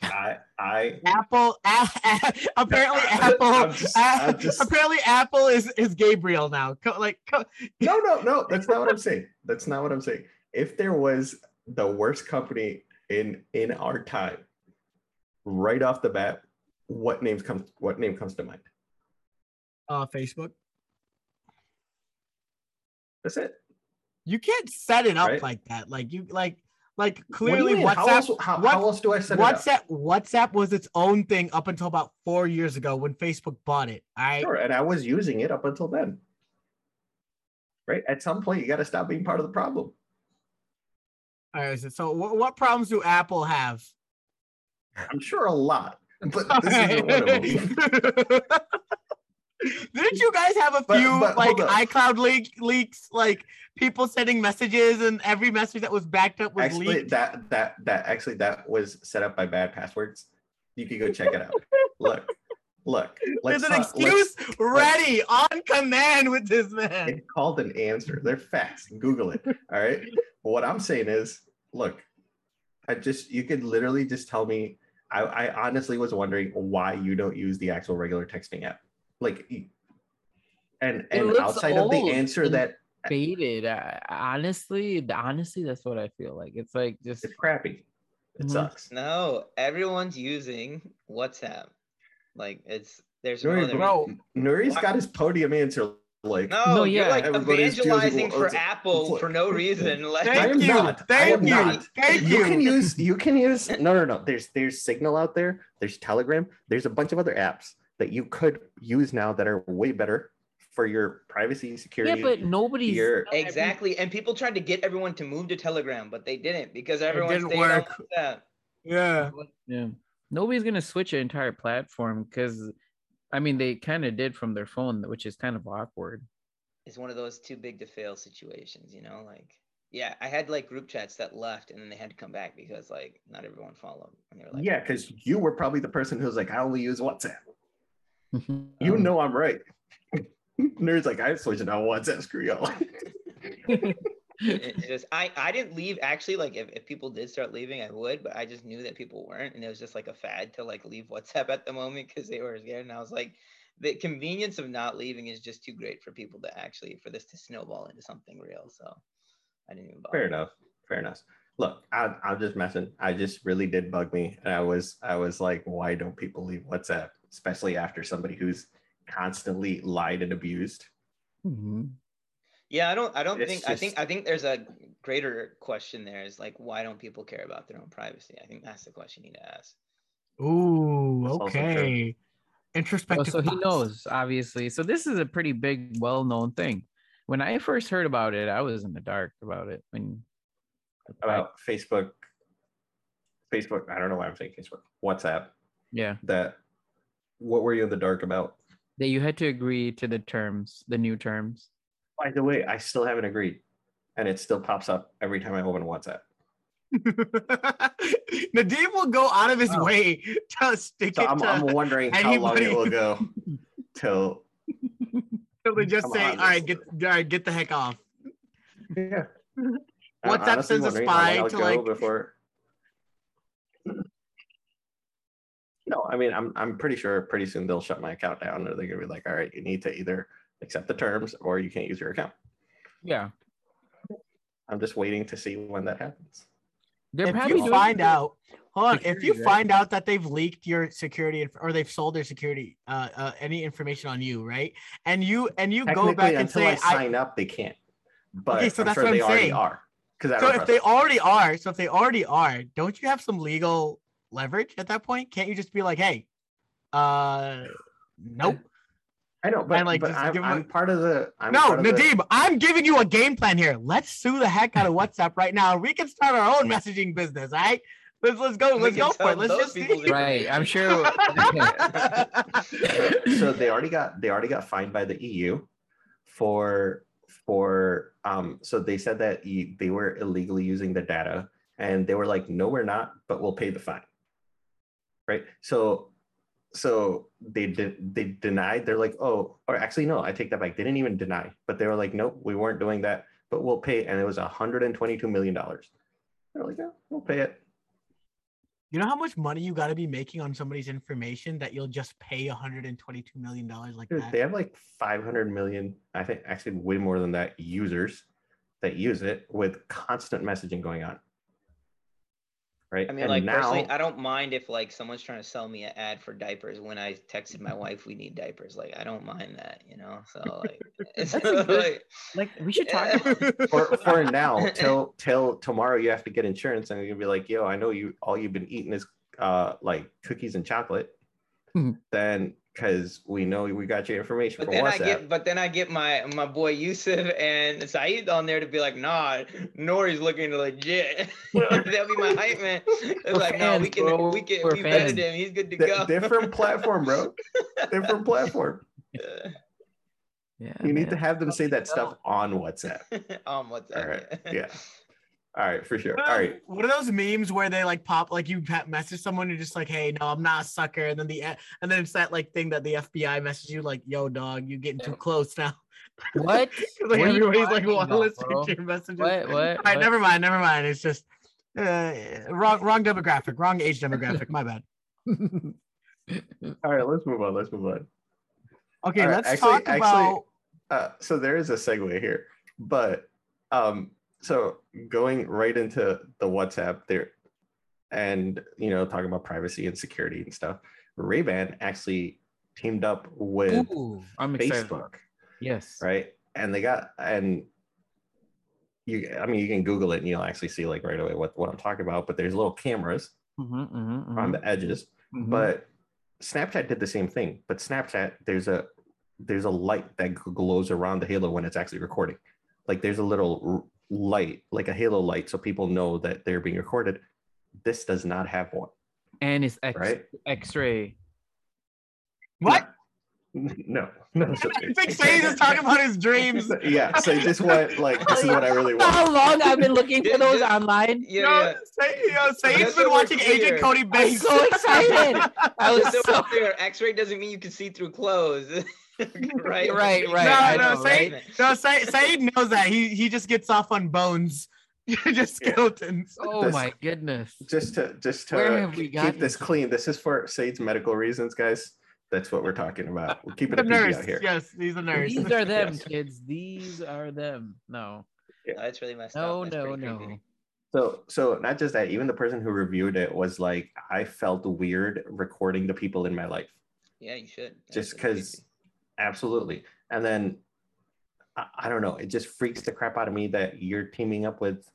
I I Apple, apparently I'm Apple, just- I'm just- apparently Apple is is Gabriel now. Co- like, co- no no no that's not what I'm saying. That's not what I'm saying. If there was the worst company in in our time, right off the bat, what names comes what name comes to mind? uh, Facebook. That's it. You can't set it up Right. like that. Like you like like What clearly? How WhatsApp. else, how, what- how else do I set it up? WhatsApp WhatsApp was its own thing up until about four years ago when Facebook bought it. I Sure, and I was using it up until then. Right? At some point, you got to stop being part of the problem. all right, so- so what, what problems do Apple have? I'm sure a lot, but this isn't one of them. Didn't you guys have a But- few but like iCloud leak leaks, like people sending messages and every message that was backed up was Actually, leaked? that that that actually that was set up by bad passwords. You could go check it out. look, look. There's Let's an let's- excuse ready on command with this man. It's called an answer. They're facts. Google it. All right. But what I'm saying is, look, I just you could literally just tell me. I, I honestly was wondering why you don't use the actual regular texting app, like, and and outside of the answer that Faded. Uh, honestly, honestly, that's what I feel like. It's like just it's crappy, it Mhm. sucks. No, everyone's using WhatsApp. Like it's there's no Nuri, other. Bro, Nuri's Why- got his podium answer like. No, No, you're like Everybody's evangelizing for what's- Apple what's- for no reason. Like Thank I am you. not. I Thank am you. not. Thank you you. can use you can use no no no there's there's signal out there there's telegram there's a bunch of other apps that you could use now that are way better for your privacy security. yeah, security but nobody's You're- not every- exactly. And people tried to get everyone to move to Telegram, but they didn't because everyone didn't stayed work. WhatsApp. yeah. Yeah, nobody's gonna switch an entire platform because, I mean, they kind of did from their phone, which is kind of awkward. It's one of those too big to fail situations, you know. Like, yeah, I had like group chats that left, and then they had to come back because like not everyone followed, and they were like, yeah because you were probably the person who's like i only use whatsapp Um, you know i'm right nerds like i'm switching on whatsapp screw y'all It- it's just I I didn't leave actually like if, if people did start leaving I would but I just knew that people weren't and it was just like a fad to like leave WhatsApp at the moment because they were scared and I was like the convenience of not leaving is just too great for people to actually for this to snowball into something real so I didn't even bother. fair enough fair enough look I, i'm just messing i just really did bug me and i was i was like why don't people leave whatsapp especially after somebody who's constantly lied and abused Mhm. Yeah, I don't I don't It's think I think I think there's a greater question there is like why don't people care about their own privacy? I think that's the question you need to ask. Ooh, That's also true. okay. Introspective. so he knows, obviously. So this is a pretty big, well-known thing. When I first heard about it, I was in the dark about it. When about facebook facebook i don't know why i'm saying facebook whatsapp yeah, that what were you in the dark about that you had to agree to the terms, the new terms. By the way i still haven't agreed and it still pops up every time I open WhatsApp. Nadim will go out of his Oh. way to stick So it I'm, to I'm wondering how long it will go till till they just say, "All right, get all right, get the heck off." yeah. WhatsApp sends a spy to, like- before. No, I mean I'm I'm pretty sure pretty soon they'll shut my account down, or they're gonna be like, all right, you need to either accept the terms or you can't use your account. Yeah. I'm just waiting to see when that happens. They're if you find it- out, hold on, if you right? find out that they've leaked your security inf- or they've sold their security, uh, uh, any information on you, right? And you and you go back and until say, I I, sign up, they can't. But Okay, so I'm that's sure what I'm they already saying. are. Because so if they already are, so if they already are, don't you have some legal leverage at that point? Can't you just be like, hey, uh, nope. I know, but, like, but just I'm, give 'em I'm a- part of the. I'm no, part the- Nadim, I'm giving you a game plan here. Let's sue the heck out of WhatsApp right now. We can start our own messaging business, all right? Let's let's go. Let's go for it. Let's just see. to- Right. I'm sure. so they already got they already got fined by the EU for for um so they said that e- they were illegally using the data and they were like no we're not but we'll pay the fine right so so they did they denied they're like oh or actually no i take that back they didn't even deny but they were like nope we weren't doing that but we'll pay and it was 122 million dollars they're like yeah we'll pay it You know how much money you got to be making on somebody's information that you'll just pay 122 million dollars like Dude, that? they have like 500 million, I think actually way more than that users that use it with constant messaging going on. Right. I mean, and like now, personally, I don't mind if like someone's trying to sell me an ad for diapers when I texted my wife we need diapers. Like I don't mind that, you know. So like, it's That's a good- like like we should talk. Yeah. For, for now, till till tomorrow, you have to get insurance, and you're gonna be like, "Yo, I know you. All you've been eating is uh like cookies and chocolate." Mhm. Then, because we know we got your information But for then I get, but then I get my my boy Yusuf and Saeed on there to be like, nah, Nuri's looking legit. That'll be my hype man. It's We're like, no, we can, bro. we can, We're we vetted fans. him. He's good to Di- go. different platform, bro. different platform. Yeah. yeah. You need to have them say that stuff on WhatsApp. on what's All that? right. Yeah. All right, for sure. What All. What are those memes where they like pop like you message someone you're just like, hey, no, I'm not a sucker, and then the and then it's that like thing that the FBI messages you like, yo, dog, you getting too close now. What? 'Cause, like What are you everybody's like, talking well, about, listening bro? to your messages. What? What? All right, what? never mind, never mind. It's just uh, wrong, wrong demographic, wrong age demographic. My bad. All right, let's move on. Let's move on. Okay, All right, let's actually- talk actually- about. Uh, so there is a segue here, but um, so going right into the WhatsApp there, and you know talking about privacy and security and stuff. Ray-Ban actually teamed up with Ooh, I'm excited. Facebook, Yes. right? And they got and you, I mean, you can Google it and you'll actually see like right away what what I'm talking about. But there's little cameras Mhm, mhm, on mhm, the edges mhm. but snapchat did the same thing but snapchat there's a there's a light that glows around the halo when it's actually recording like there's a little light like a halo light so people know that they're being recorded this does not have one and it's X, right X-ray. What? no no such I thing. think Saeed is talking about his dreams. yeah so this what like this is what i really want How long I've been looking for those yeah. online? Yeah, Yo, yeah. Say, yo, Saeed's Just been watching clear. Agent Cody Banks. so excited. I was so so clear, X-ray doesn't mean you can see through clothes. right, Right, right, no, I no, know, Saeed, right? no, Saeed, Saeed knows that. He he just gets off on bones, just skeletons. Oh This- my goodness. just to just to Where have we keep this clean this is for Saeed's medical reasons guys that's what we're talking about we're keeping The it PG nurse, out here yes, he's a nurse. These are them, Yes. kids. These are them. No. Yeah. Oh, that's really messed No, up. That's no, pretty no. creepy. So, so not just that, even the person who reviewed it was like, I felt weird recording the people in my life, Yeah, you should. That's just because, absolutely. And then, I, I don't know, it just freaks the crap out of me that you're teaming up with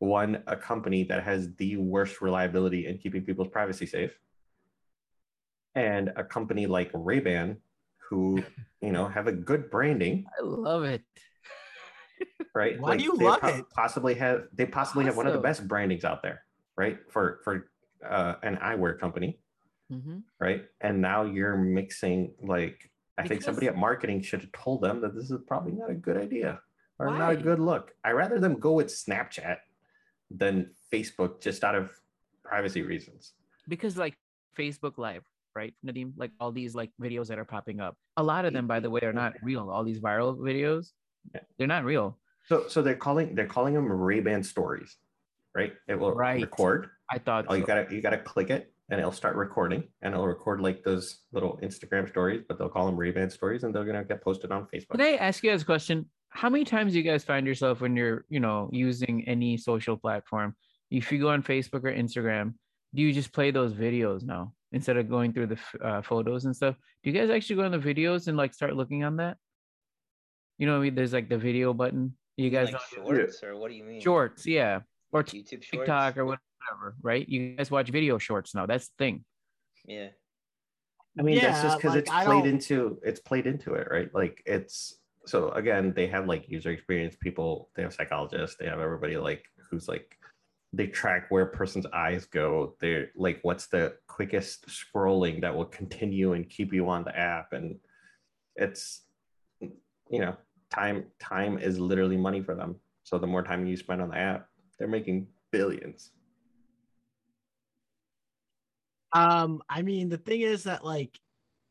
one a company that has the worst reliability in keeping people's privacy safe, and a company like Ray Ban, who you know have a good branding, I love it. right? Why do you love po- it? Possibly have they possibly have one of the best brandings out there, right? For for uh, an eyewear company, Mhm. right? And now you're mixing like I think somebody at marketing should have told them that this is probably not a good idea. are not a good look. I rather them go with Snapchat than Facebook just out of privacy reasons. because like Facebook Live, right, Nadim? Like all these like videos that are popping up. A lot of them, by the way, are not real. All these viral videos, they're not real. So so they're calling they're calling them Ray-Ban stories, right? It will Right. record. I thought Oh, you gotta you gotta click it and it'll start recording and it'll record like those little Instagram stories, but they'll call them Ray-Ban stories and they're gonna get posted on Facebook. Can I ask you guys a question? How many times do you guys find yourself when you're, you know, using any social platform? If you go on Facebook or Instagram, do you just play those videos now instead of going through the uh, photos and stuff? Do you guys actually go on the videos and like start looking on that? You know, what I mean? there's like the video button. You guys like don't- shorts or what do you mean? shorts, yeah, or YouTube shorts. TikTok or whatever, right? You guys watch video shorts now. That's the thing. Yeah. I mean, that's just because like, it's played into it's played into it, right? Like it's so again, they have like user experience people, they have psychologists, they have everybody like who's like they track where a person's eyes go. They're like, what's the quickest scrolling that will continue and keep you on the app? And it's you know, time time is literally money for them. So the more time you spend on the app, they're making billions. Um, I mean, the thing is that like,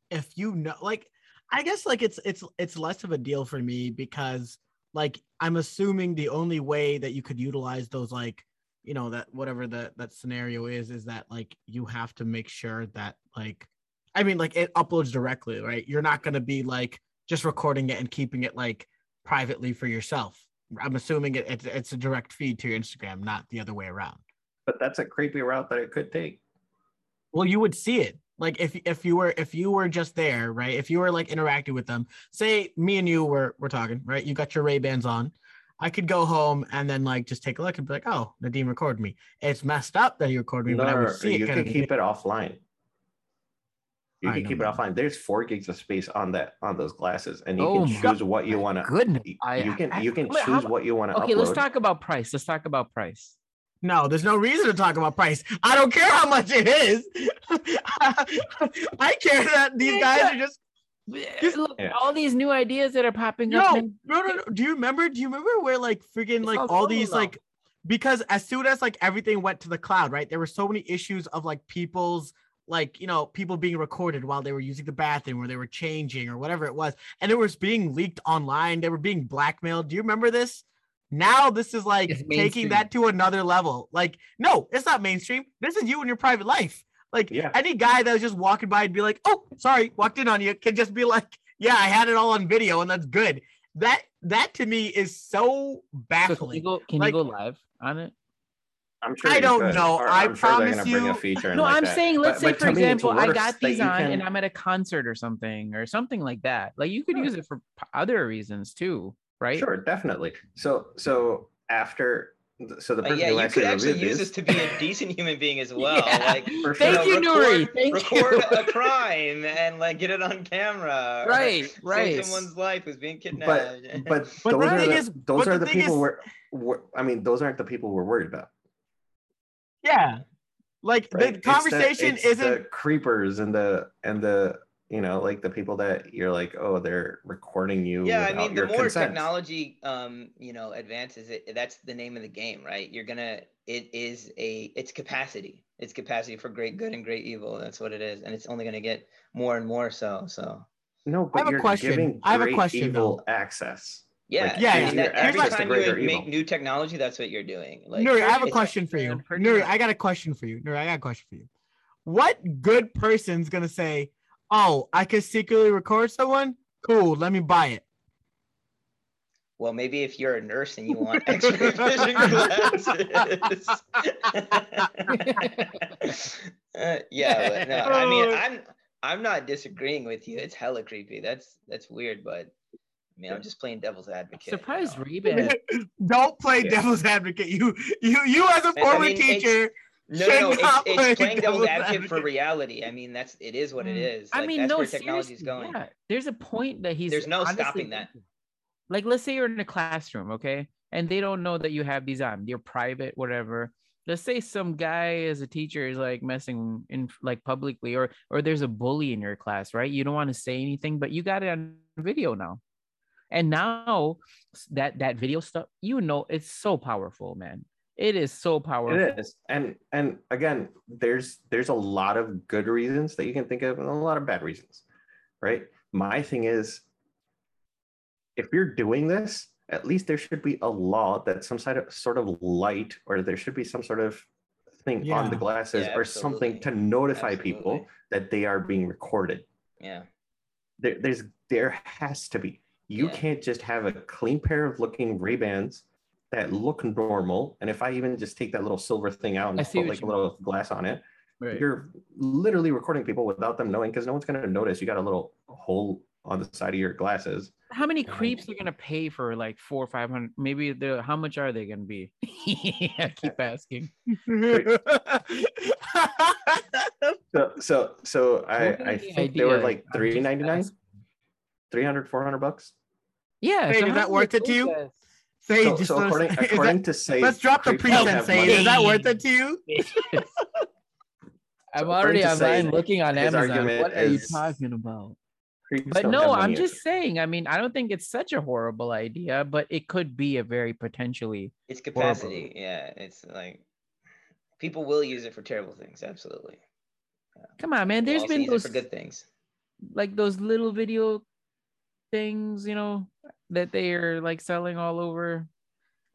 if you know, like, I guess like it's it's it's less of a deal for me because like I'm assuming the only way that you could utilize those like you know that whatever that that scenario is is that like you have to make sure that like I mean like it uploads directly, right? You're not gonna be like just recording it and keeping it like privately for yourself. I'm assuming it, it's it's a direct feed to your Instagram, not the other way around. But that's a creepy route that it could take. well you would see it like if if you were if you were just there right if you were like interacting with them say me and you were we're talking right you got your ray bans on i could go home and then like just take a look and be like oh Nadim recorded me it's messed up that you recorded me but i No, would see it you can keep it offline. You I can keep it offline. There's four gigs of space on that on those glasses, and you Oh can choose what you want to. Goodness. You can you can how- choose what you want to Okay, upload. let's talk about price. Let's talk about price. no there's no reason to talk about price i don't care how much it is i care that these guys are just Look, Yeah. all these new ideas that are popping No, up. no, no, no. Do you remember? Do you remember where like freaking like all all these now. like because as soon as like everything went to the cloud, right? There were so many issues of like people's like you know people being recorded while they were using the bathroom or they were changing or whatever it was, and it was being leaked online. They were being blackmailed. Do you remember this? Now this is like taking that to another level. Like, no, it's not mainstream. This is you in your private life. Like Yeah. any guy that was just walking by and be like, "Oh, sorry, walked in on you," can just be like, "Yeah, I had it all on video, and that's good." That that to me is so So can baffling. you go? Can Like- you go live on it? I'm sure I don't could, know. or I I'm promise gonna bring a you- feature. No, like I'm that. saying, let's But- say, but for to me, it's example, I got these on can- and I'm at a concert or something, or something like that. Like you could Sure. use it for other reasons too, right? Sure, definitely. So so after so the Uh, person yeah, who you actually could actually use this, this to be a decent human being as well. Yeah. Like, for Thank sure, you, Nuri. record, Thank record you. a crime and like get it on camera. or Right, right. someone's life who's being kidnapped. but But those the are the, is- those but are the the people is- we're, we're I mean those aren't the people we're worried about. Yeah, like right? the It's conversation it's isn't. the creepers and the and the you know like the people that you're like oh they're recording you yeah i mean the more consent. technology um you know advances it that's the name of the game right you're gonna it is a it's capacity it's capacity for great good and great evil that's what it is and it's only gonna get more and more so so no but I have a you're question. giving I have a question, evil access yeah Like, Yeah, yeah. that, every my- time you make evil. new technology that's what you're doing like Nuri, I have a it's- question for you. Nuri. I got a question for you. Nuri, I got a question for you. What good person's gonna say, "Oh, I can secretly record someone"? Cool, let me buy it. Well, maybe if you're a nurse and you want X-ray vision glasses. Uh, yeah, but no, I mean, Oh. I'm I'm not disagreeing with you. It's hella creepy. That's that's weird, but I mean, I'm just playing devil's advocate. you Surprise know? Ray-Ban. Don't play Yeah. devil's advocate. You, you, you as a former mean, it's- teacher. No, no, it's, it's playing devil's advocate for reality. I mean, that's it is what it is. Mm. is. I mean, that's no, where technology is going. yeah. There's a point that he's. There's no honestly stopping that. Like, let's say you're in a classroom, okay, and they don't know that you have these on. You're private, whatever. Let's say some guy as a teacher is like messing in like publicly, or or there's a bully in your class, right? You don't want to say anything, but you got it on video now. And now that that video stuff, you know, it's so powerful, man. It is so powerful. It is, and and again, there's there's a lot of good reasons that you can think of, and a lot of bad reasons, right? My thing is, if you're doing this, at least there should be a law that some sort of sort of light, or there should be some sort of thing on the glasses, Yeah, or something to notify people that they are being recorded. Yeah. There, there's there has to be. You Yeah. can't just have a clean pair of looking Ray Bans that look normal, and if I even just take that little silver thing out and I see put like a you little glass on it, Right. you're literally recording people without them knowing because no one's going to notice. You got a little hole on the side of your glasses. How many creeps are gonna pay for like four or five hundred? Maybe the how much are they gonna be? I keep asking. So, so, so I, I think they were like I'm three just ninety nine, asking. 300, 400 bucks. Yeah. Wait, so is that do worth it to do you? that? Say, So, just so let's- according, that- to say, let's drop the creeps pre don't have sensei. money. Is that worth it to you? I'm already according online looking on Amazon. What are you talking about? But no, I'm just issues. saying. I mean, I don't think it's such a horrible idea, but it could be a very potentially. It's capacity. Yeah. It's like people will use it for terrible things. Absolutely. Come on, man. We'll There's also been those for good things. like those little video things, you know, that they are like selling all over,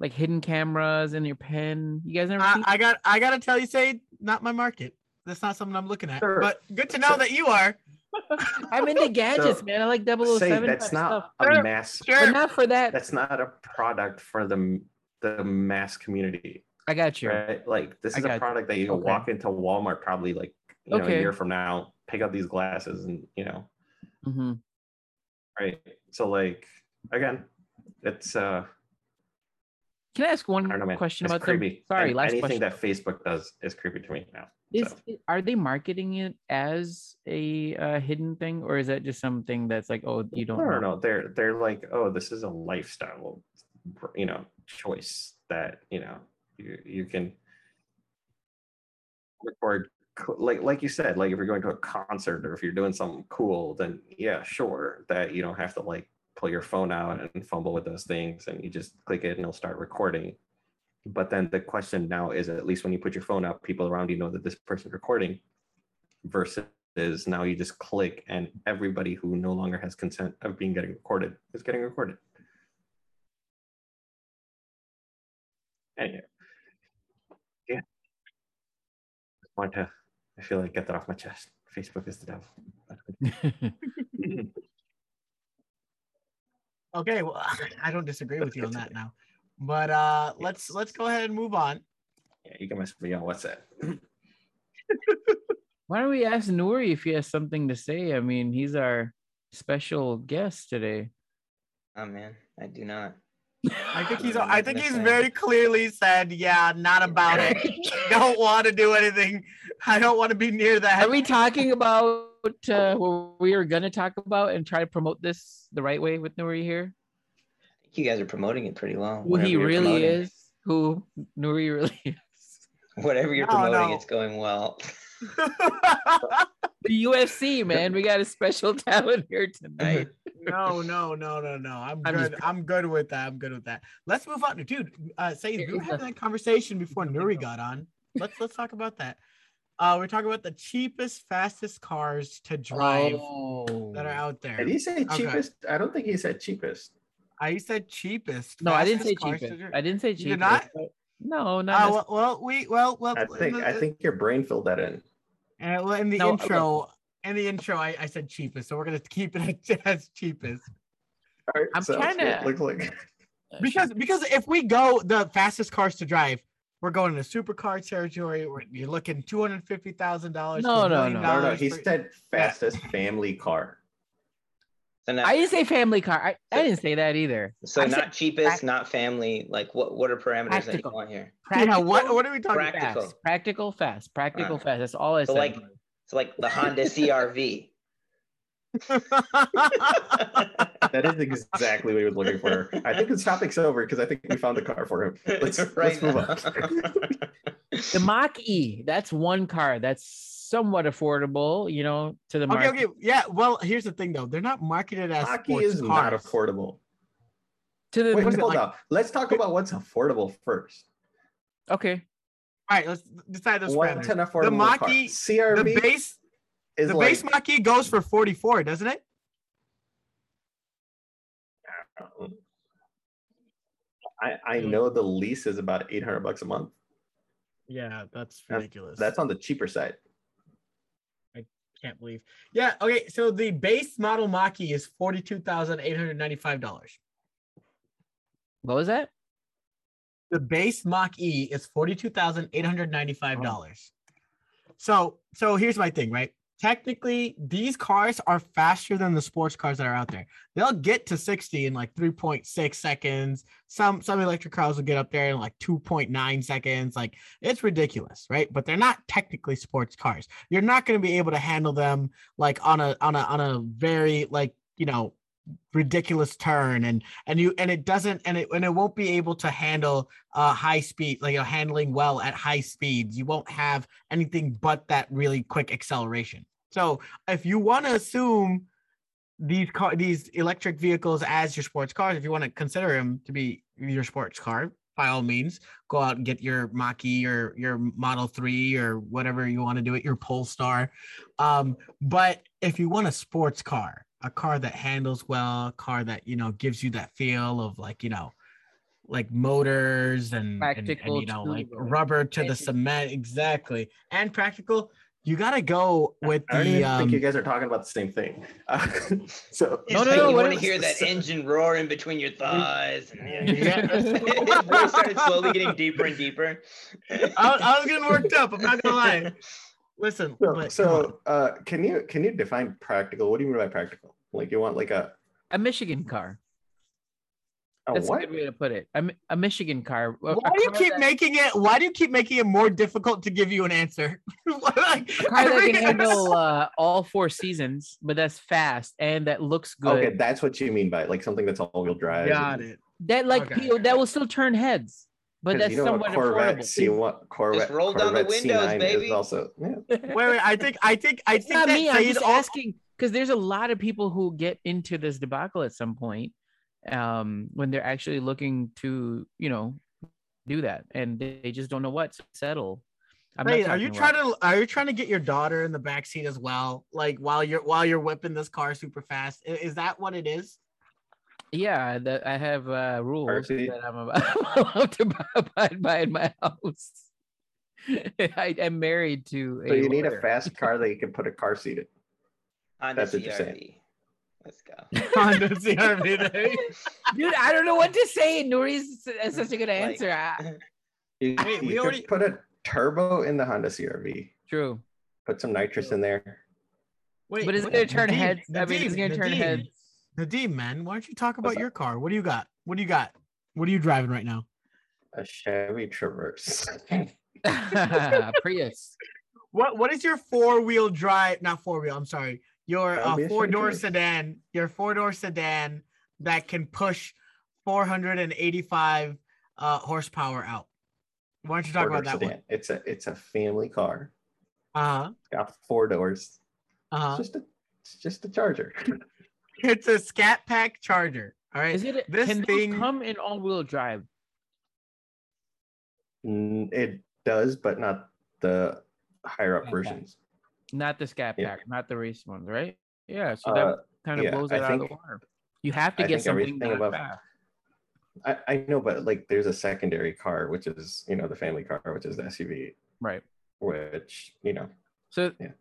like hidden cameras in your pen. You guys never I, seen? I got I gotta tell you, say not my market. That's not something I'm looking at. Sure. But good to know So- that you are. I'm into gadgets, So, man. I like 007 Say that's not stuff, a Sure, mass. Sure. but not for that. That's not a product for the the mass community, I got you. right? Like this is got a you. product that you can Okay. walk into Walmart probably like you know a year from now, pick up these glasses, and you know, hmm right? So like again, it's uh Can I ask one I know, question it's about them? creepy. Sorry, And last anything question. that Facebook does is creepy to me now. Is so. it- are they marketing it as a uh, hidden thing, or is that just something that's like, oh, you don't no, know? no. They're they're like, oh, this is a lifestyle, you know, choice that you know you you can record like like you said, like if you're going to a concert or if you're doing something cool, then yeah, sure, that you don't have to like pull your phone out and fumble with those things, and you just click it and it'll start recording. But then the question now is, at least when you put your phone up, people around you know that this person's recording, versus now you just click and everybody who no longer has consent of being getting recorded is getting recorded. Anyway, yeah, just want to. I feel like get that off my chest. Facebook is the devil. Okay, well, I don't disagree with you on that now. But uh let's let's go ahead and move on. Yeah, you can mess with me on what's that? Why don't we ask Nuri if he has something to say? I mean, he's our special guest today. Oh man, I do not. I think he's I think he's very clearly said, yeah, not about it. don't want to do anything. I don't want to be near that. Are we talking about uh, what we were gonna talk about and try to promote this the right way with Nuri here? I think you guys are promoting it pretty well. Who he really promoting. is? Who Nuri really is? Whatever you're No, promoting, no. it's going well. The UFC, man. We got a special talent here tonight. no, no, no, no, no. I'm I'm just good. I'm good with that. I'm good with that. Let's move on, dude. Uh, say Here we were having that conversation before Nuri got on. Let's let's talk about that. Uh, we're talking about the cheapest, fastest cars to drive Oh. that are out there. Did he say Okay. cheapest? I don't think he said cheapest. I said cheapest. No, I didn't say fastest cars to cheapest. dri- I didn't say You cheapest. did not? No, Uh, not necessarily. well, well, we well, well. I think the- I think your brain filled that in. Uh, well, in the No, okay. intro, in the intro, I, I said cheapest, so we're gonna keep it as cheapest All right, I'm sounds good. tryna- Looks like because because if we go the fastest cars to drive, we're going to supercar territory. Where you're looking two hundred fifty thousand dollars. No, no, no. no, no. He said fastest family car. So not, I didn't say family car. I, I didn't say that either. so I not cheapest, prac- not family. Like what? What are parameters that you want here? Yeah, what Practical, what are we talking about? Practical. fast. Practical, fast. Practical, Alright. fast. That's all I So said. like, so like the Honda CRV. That is exactly what he was looking for. I think this topic's over because I think we found the car for him. Let's, let's move on. the Mach E. That's one car that's somewhat affordable, you know, to the okay, market. okay, okay. yeah. Well, here's the thing though; they're not marketed as Hockey sports is not cars. affordable. To the Wait, was it, hold like- on. Let's talk about what's affordable first. okay. All right, let's decide those What's parameters. an affordable car? Mach-E- CRV The base, is the like base Mach-E goes for 44, doesn't it? I, I know the lease is about 800 bucks a month. Yeah, that's That's- ridiculous. That's on the cheaper side. I can't believe. Yeah. Okay. So the base model Mach-E is forty-two thousand eight hundred ninety-five dollars. What was that? The base Mach-E is forty-two thousand eight hundred ninety-five dollars. So, so here's my thing, right? Technically, these cars are faster than the sports cars that are out there. They'll get to 60 in like 3.6 seconds. Some some electric cars will get up there in like 2.9 seconds. Like it's ridiculous, right? But they're not technically sports cars. You're not going to be able to handle them like on a on a on a very like you know ridiculous turn and and you and it doesn't and it and it won't be able to handle uh high speed like you handling well at high speeds you won't have anything but that really quick acceleration so if you want to assume these car these electric vehicles as your sports cars if you want to consider them to be your sports car by all means go out and get your Mach-E or your Model 3 or whatever you want to do it your Polestar. Um but if you want a sports car a car that handles well a car that you know gives you that feel of like you know like motors and, and, and you know like rubber to the cement exactly and practical you gotta go with I don't the even um, think you guys are talking about the same thing. Uh, so It's No, no, like no, you want to hear that so- engine roaring between your thighs. And Yeah. His voice started slowly getting deeper and deeper. I, I was getting worked up i'm not gonna lie listen so, but so uh, can you can you define practical? What do you mean by practical? Like you want like a, A Michigan car. A That's what? a good way to put it. A, Mi- a Michigan car. A- a why do you keep that- making it why do you keep making it more difficult to give you an answer like, a car that can handle uh, all four seasons, but that's fast and that looks good. Okay, that's what you mean by like something that's all-wheel drive. got and- it That like Okay. you know, that will still turn heads, but that's you know somewhat a Corvette affordable. C1 Corvette roll down the windows, C9 baby. is also yeah. wait wait i think i think i It's think not that me. I'm just al- asking because there's a lot of people who get into this debacle at some point um, when they're actually looking to, you know, do that, and they they just don't know what to settle. I'm not Wait, are you talking trying to are you trying to get your daughter in the back seat as well? Like while you're while you're whipping this car super fast? Is that what it is? Yeah, that I have uh, rules seat. that I'm about- I'm allowed to abide by in my house. I am married to. So you need a fast car that you can put a car seat in. Honda That's what you're saying. CRV. Let's go. Honda CRV. there. dude. I don't know what to say. Nuri's that's uh, such a good Like- answer. I- You, Wait, you we could already- put a turbo in the Honda CRV. True, Put some nitrous in there. Wait, but is it gonna turn Nadim, heads? I mean, it's gonna turn Nadim, heads. Nadim, man, why don't you talk about What's up? your car? What do you got? What do you got? What are you driving right now? A Chevy Traverse. Prius. What What is your four wheel drive? Not four wheel. I'm sorry. Your uh, four door sedan. Your four door sedan that can push 485 uh, horsepower out. Why don't you talk about Four-door that one? It's a it's a family car. Uh huh. Got four doors. Uh huh. Just a it's just a charger. It's a Scat Pack Charger. All right. Is it? This can those thing- come in all-wheel drive? Mm, it does, but not the higher up Okay. versions. Not the Scat Yeah. Pack, not the race ones, right? Yeah. So Uh, that kind of yeah, blows I it out of the water. You have to I get something that above- fast. I, I know, but like there's a secondary car, which is you know the family car, which is the SUV, Right. which you know So Yeah.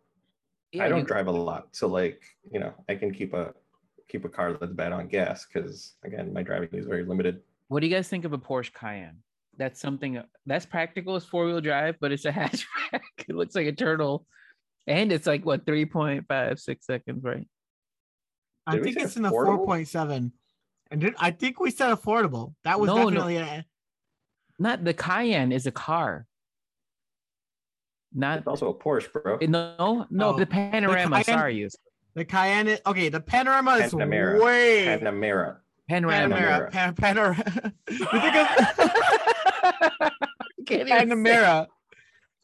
yeah, I don't you- drive a lot, so like you know I can keep a keep a car that's bad on gas because again my driving is very limited. What do you guys think of a Porsche Cayenne? That's something that's practical It's four wheel drive, but it's a hatchback. it looks like a turtle, and it's like what three point five six seconds, right? I Did we think say it's in the affordable? 4.7. And did, I think we said affordable. That was No, no. definitely a, Not the Cayenne is a car. Not It's also a Porsche, bro. no no Oh, the Panorama. Cayenne- sorry, you the Cayenne. is- Okay, the Panorama is Panamera. way Panamera. Panorama. Panamera. Pan, Panor- you think of Can't even say- Panamera.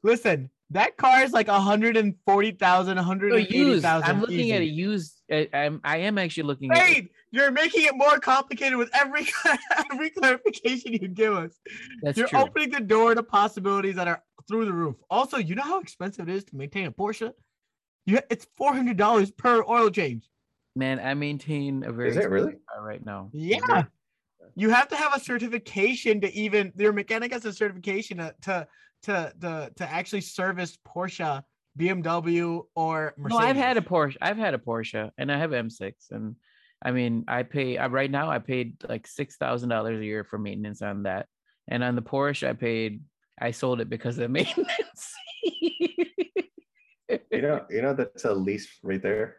Listen, that car is like 140,000, No, used. 180,000. I'm looking at a used. I, I'm I am actually looking at. Wait, you're making it more complicated with every every clarification you give us. That's you're true. opening the door to possibilities that are through the roof. Also, you know how expensive it is to maintain a Porsche? You, it's four hundred dollars per oil change. Man, I maintain a very Is it really? car right now. Yeah. You have to have a certification to even your mechanic has a certification to to to to, to actually service Porsche, BMW, or Mercedes. No, I've had a Porsche. I've had a Porsche, and I have M6, and I mean, I pay I, right now. I paid like six thousand dollars a year for maintenance on that, and on the Porsche, I paid. I sold it because of the maintenance. You know, you know that's a lease right there.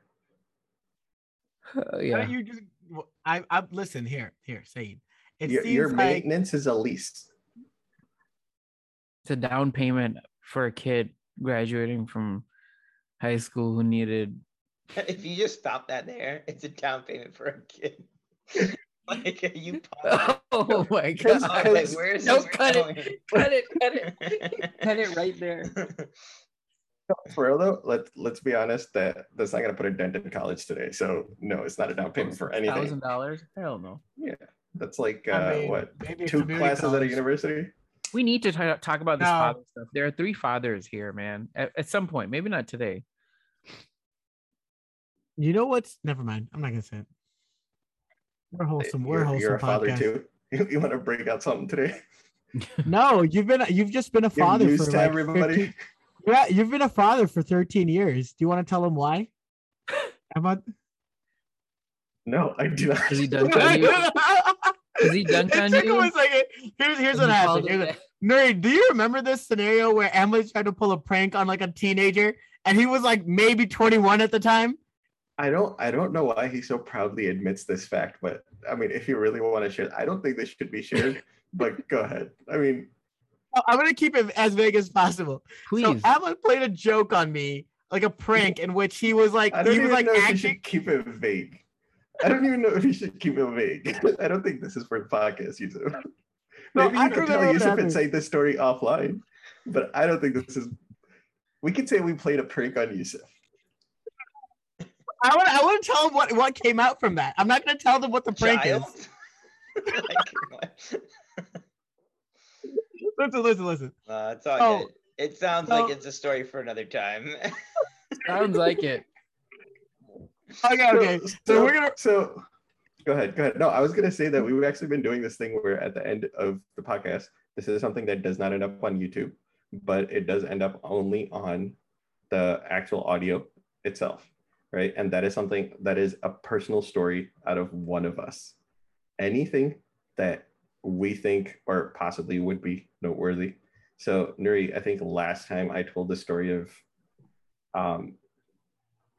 Uh, Why yeah, don't you just I I listen here here Saeed. It Your, seems your like maintenance is a lease. It's a down payment for a kid graduating from high school who needed. If you just stop that there, it's a down payment for a kid. like you pausing? Oh my god! I was like, where is No, this cut it. going? Cut it! Cut it! Cut it right there. For real though, let let's be honest that that's not gonna put a dent in college today. So no, it's not a down payment for anything. Thousand dollars? Hell no. Yeah, that's like uh, I mean, what maybe two community classes at a university. We need to talk, talk about this No. father stuff. There are three fathers here, man. At, at some point, maybe not today. You know what's? Never mind. I'm not gonna say it. We're wholesome. We're you're, wholesome. you're a father podcast. too. You, you want to break out something today? No, you've been you've just been a father for to like everybody. 13 yeah, you've been a father for 13 years. Do you want to tell them why? About No, I do not. Does he dunk on you? Does he dunk it on took him a second. Here's here's Does what happened. it Here's that? what- Nuri, do you remember this scenario where Emily tried to pull a prank on like a teenager and he was like maybe 21 at the time? I don't. I don't know why he so proudly admits this fact, but I mean, if you really want to share, I don't think this should be shared. but go ahead. I mean, I'm gonna keep it as vague as possible. Please. So Emma played a joke on me, like a prank, in which he was like I don't he was even like know acting. should keep it vague. I don't even know if you should keep it vague. I don't think this is for the podcast, Yusuf. No, Maybe I you can tell what Yusuf and happened. say this story offline, but I don't think this is. We could say we played a prank on Yusuf. I want I want to tell them what what came out from that. I'm not gonna tell them what the prank Child? is. Listen, listen, listen. Uh, it's all Oh. good. It sounds Oh. like it's a story for another time. Sounds like it. Okay, okay. So, So, we're gonna so go ahead, go ahead. No, I was gonna say that we've actually been doing this thing where at the end of the podcast, this is something that does not end up on YouTube, but it does end up only on the actual audio itself, right? And that is something that is a personal story out of one of us. Anything that we think or possibly would be noteworthy. So Nuri, I think last time I told the story of um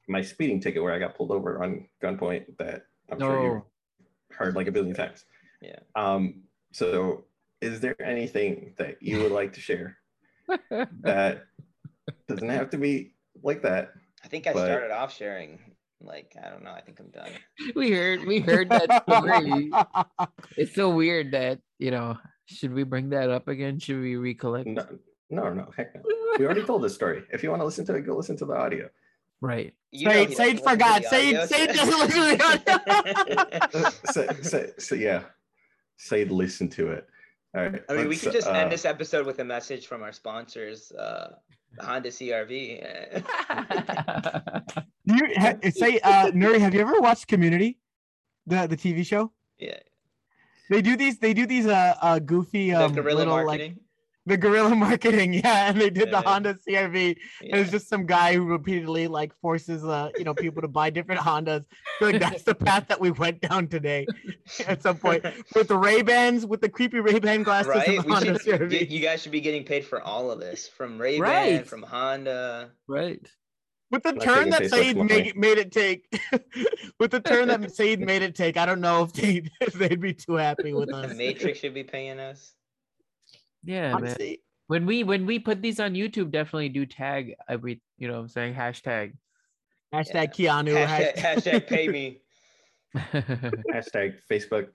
my speeding ticket where I got pulled over on gunpoint that I'm sure you heard like a billion times. Yeah. Um, so is there anything that you would like to share that doesn't have to be like that? I think I But- started off sharing. Like, I don't know. I think I'm done. we heard we heard that story. It's so weird that you know. Should we bring that up again? Should we recollect? No, no, no, heck no. We already told this story. If you want to listen to it, go listen to the audio. Right. You know Say- he say doesn't for listen to God, the say- audio. say doesn't listen to the so, so, so yeah, say listen to it. All right. I mean, we let's, could just uh, end this episode with a message from our sponsors, uh, Honda CRV. Do you ha- say uh Nuri, have you ever watched Community? The the TV show? yeah, They do these they do these uh uh goofy the um guerrilla little, like, marketing. The guerrilla marketing, yeah, and they did Yeah. the Honda CRV. yeah. And it's just some guy who repeatedly like forces uh you know people to buy different Hondas. I feel like that's the path that we went down today at some point with the Ray Bans, with the creepy Ray Ban glasses and right? the We Honda should, CRV. you, you guys should be getting paid for all of this from Ray Ban, Right. from Honda. right. With the Not turn that Facebook Saeed made, made it take, with the turn that Saeed made it take, I don't know if they if they'd be too happy with us. The us. Matrix should be paying us. Yeah, man. When we when we put these on YouTube, definitely do tag every. You know, what I'm saying hashtag. hashtag Keanu. Hashtag, hashtag- hashtag pay me. hashtag Facebook.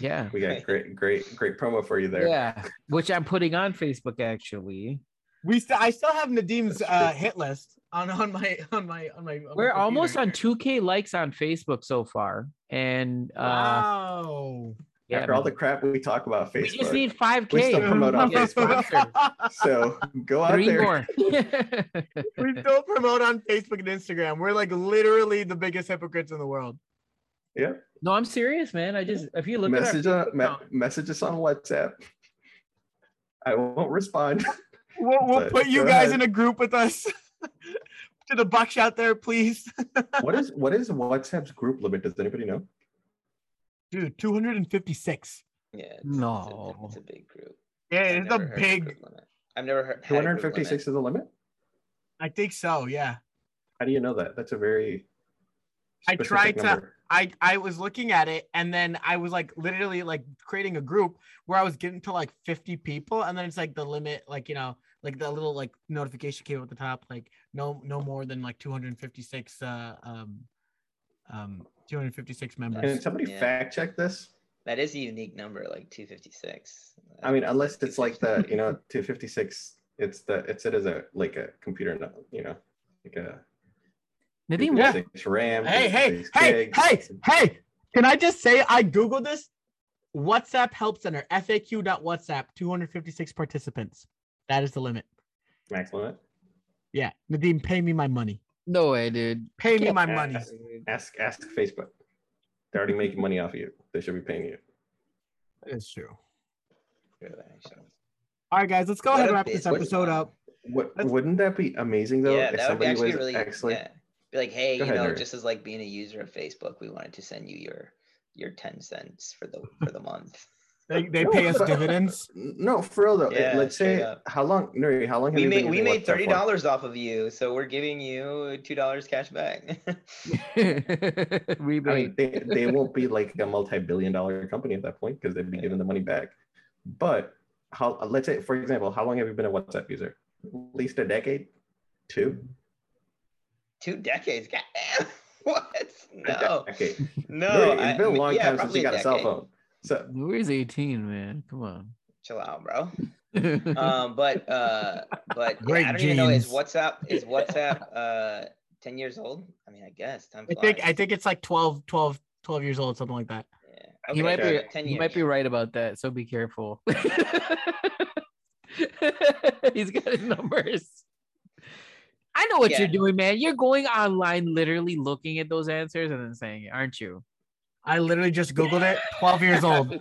yeah. We got great, great, great promo for you there. Yeah, which I'm putting on Facebook actually. We still, I still have Nadim's uh, hit list on on my on my on my. on We're almost computer. on 2k likes on Facebook so far. And uh Wow. Yeah, After all the crap we talk about Facebook, we just need 5k. We still promote on Facebook. so go out Three there. more. we still promote on Facebook and Instagram. We're like literally the biggest hypocrites in the world. Yeah. No, I'm serious, man. I just if you look Message, at our uh, Facebook me- message us on WhatsApp. I won't respond. We'll, we'll put you guys ahead. in a group with us. to the bucks out there, please. what is what is WhatsApp's group limit? Does anybody know? Dude, 256. Yeah. It's, No. It's a, it's a big group. Yeah, I've it's a never heard of big. I've never heard. Two had a hundred group fifty-six limit. is the limit. I think so. Yeah. How do you know that? That's a very. I specific tried to- number. I I was looking at it and then I was like literally like creating a group where I was getting to like 50 people and then it's like the limit like you know like the little like notification came at the top like no no more than like 256 uh um um 256 members. Can somebody Yeah. fact check this? That is a unique number, like 256. I mean, unless it's like the you know 256. It's the it's it as a like a computer, you know, like a Nadim, what? 256 RAM. Hey, hey, 256 hey, gigs. hey, hey! Can I just say I googled this? WhatsApp Help Center FAQ.WhatsApp 256 participants. That is the limit. Max limit. Yeah, Nadim, pay me my money. No way, dude. Pay me Can't- my money. Ask, ask ask Facebook. They're already making money off of you. They should be paying you. It's true. Really. All right, guys, let's go What ahead and wrap this episode model. up. What wouldn't that be amazing though? yeah, if that would be actually was really actually yeah. Be like, hey, Go you ahead, know, Nuri. just as like being a user of Facebook, we wanted to send you your your 10 cents for the for the month. They, they No, pay us dividends. no for real though. Yeah, let's say up. how long Nuri, how long have we you made been we using made thirty dollars off of you, so we're giving you two dollars cash back. I mean, they, they won't be like a multi-billion dollar company at that point because they'd be giving the money back. But how let's say, for example, how long have you been a WhatsApp user? At least a decade? Two? Two decades, goddamn. What? A No, decade. no. Nuri, it's been a long yeah, time since you got a cell phone. So Where's 18, man? Come on. Chill out, bro. um, but uh, but yeah, I don't even know. Is genes. WhatsApp is WhatsApp uh ten years old? I mean, I guess time I think I think it's like 12, 12, 12 years old, something like that. Yeah. He might okay, be ten he years. might be right about that, so be careful. He's got his numbers. I know what Yeah. you're doing, man. You're going online, literally looking at those answers and then saying aren't you? I literally just googled it. 12 years old.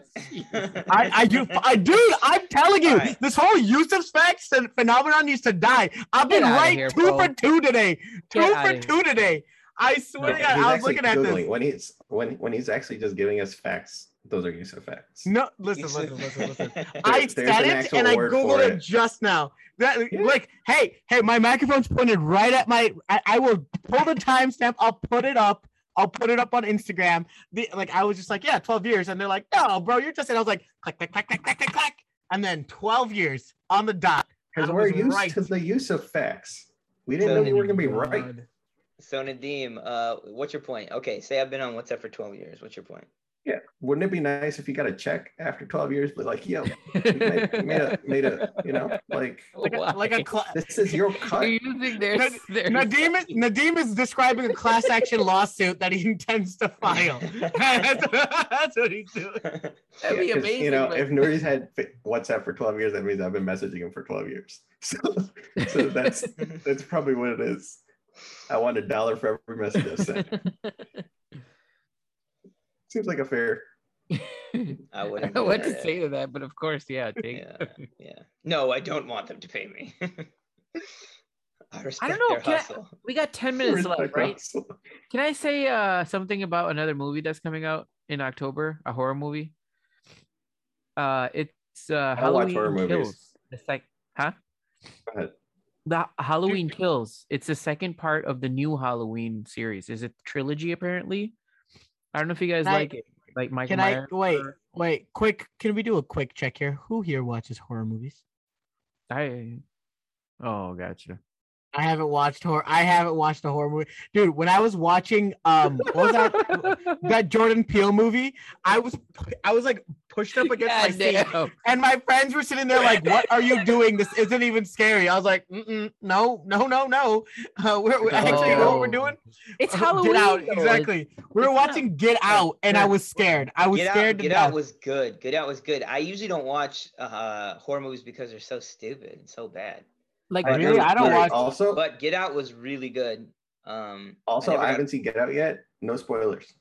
I, I, I do, I dude. I'm telling you, Alright. this whole Yusuf specs and phenomenon needs to die. I've been outta right here, two bro. for two today. Two Get for outta here. two today. I swear to God, I was actually looking at Googling. this. when he's when when he's actually just giving us facts. Those are Yusuf facts. No, listen, He's- listen, listen, listen. I there's said an it and I googled it. it. just now. That Yeah. like, hey, hey, my microphone's pointed right at my. I, I will pull the timestamp. I'll put it up. I'll put it up on Instagram. The, like I was just like, yeah, 12 years, and they're like, no, bro, you're just. And I was like, click, click, click, click, click, click, click, and then 12 years on the dot. Because we're used right. to the use of facts. We didn't So know you were gonna be right. God. So Nadim, uh, what's your point? Okay, say I've been on WhatsApp for twelve years. What's your point? Yeah. Wouldn't it be nice if you got a check after 12 years, but like, yo, you made, made a made a, you know, like Like a, like a Why? cla- this is your cut. You're using their, Nad- their Nadim is, Nadim is describing a class action lawsuit that he intends to file. that's, that's what he's doing. That'd Yeah, be 'cause, amazing. You know, but- if Nuri's had fi- WhatsApp for 12 years, that means I've been messaging him for 12 years. So, so that's that's probably what it is. I want a dollar for every message I sent. Seems like a fair. I I wouldn't. don't know what to say to that, but of course, yeah. Take, Yeah, yeah. No, I don't want them to pay me. I respect know, their can I- hustle. We got 10 minutes left, right? also. Can I say uh something about another movie that's coming out in October? A horror movie. Uh, it's uh I watch Halloween horror movies. Kills. It's like, huh? The Halloween Kills. It's the second part of the new Halloween series. Is it trilogy? Apparently, I don't know if you guys I- like it. Like Michael Can I Myers. wait? or- Wait, quick. Can we do a quick check here? Who here watches horror movies? I. Oh, gotcha. I haven't watched horror. I haven't watched a horror movie, dude. When I was watching, um, what was that? that Jordan Peele movie. I was, I was like pushed up against my God seat, and my friends were sitting there like, "What are you doing? This isn't even scary." I was like, "No, no, no, no." Uh, we're, we're actually you know what we're doing. It's Get Halloween. out though. exactly. We were it's not- watching Get Out, and I was scared. I was Get Out, scared to Get death. Out was good. Get Out was good. I usually don't watch uh, horror movies because they're so stupid and so bad. Like I Really? do, I don't but watch- Also, But Get Out was really good. Um, also, never I haven't seen Get Out yet. No spoilers.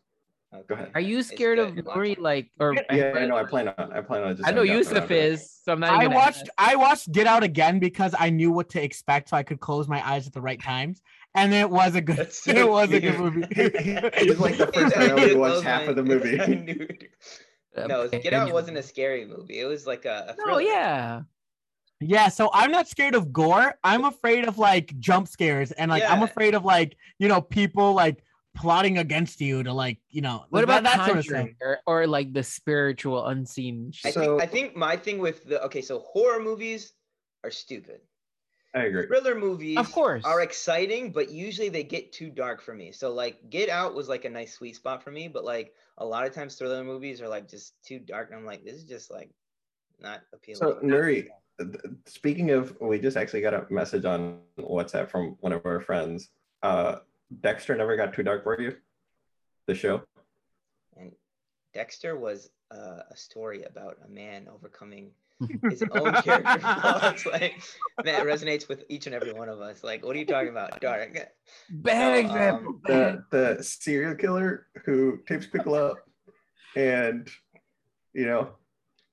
okay. Go ahead. Are you scared good. of Watch Nuri? it. Like, or Yeah, I know. I plan on. I plan on. Just I know haven't gotten Yusuf around to it. is, so I'm not I even. watched I watched Get Out again because I knew what to expect, so I could close my eyes at the right times. And it was a good. So it was a good movie. He's like the first time I only watched half of the movie. I knew it. no, Get Out wasn't a scary movie. It was like a, a No, yeah. Yeah, so I'm not scared of gore. I'm afraid of like jump scares and like I'm afraid of like you know people like plotting against you to like you know What about that, that sort of stuff. or, or like the spiritual, unseen? I Shit? So- think I think my thing with the okay, so horror movies are stupid. I agree. Thriller movies Of course. are exciting, but usually they get too dark for me. So like Get Out was like a nice sweet spot for me, but like a lot of times thriller movies are like just too dark, and I'm like, this is just like not appealing. So Nuri, th- speaking of, we just actually got a message on WhatsApp from one of our friends. Uh, Dexter never got too dark for you. The show. and Dexter was uh, a story about a man overcoming his own character flaws. Like that resonates with each and every one of us. Like, what are you talking about? Dark. Bad No, example. um, bad. The the serial killer who tapes people up and you know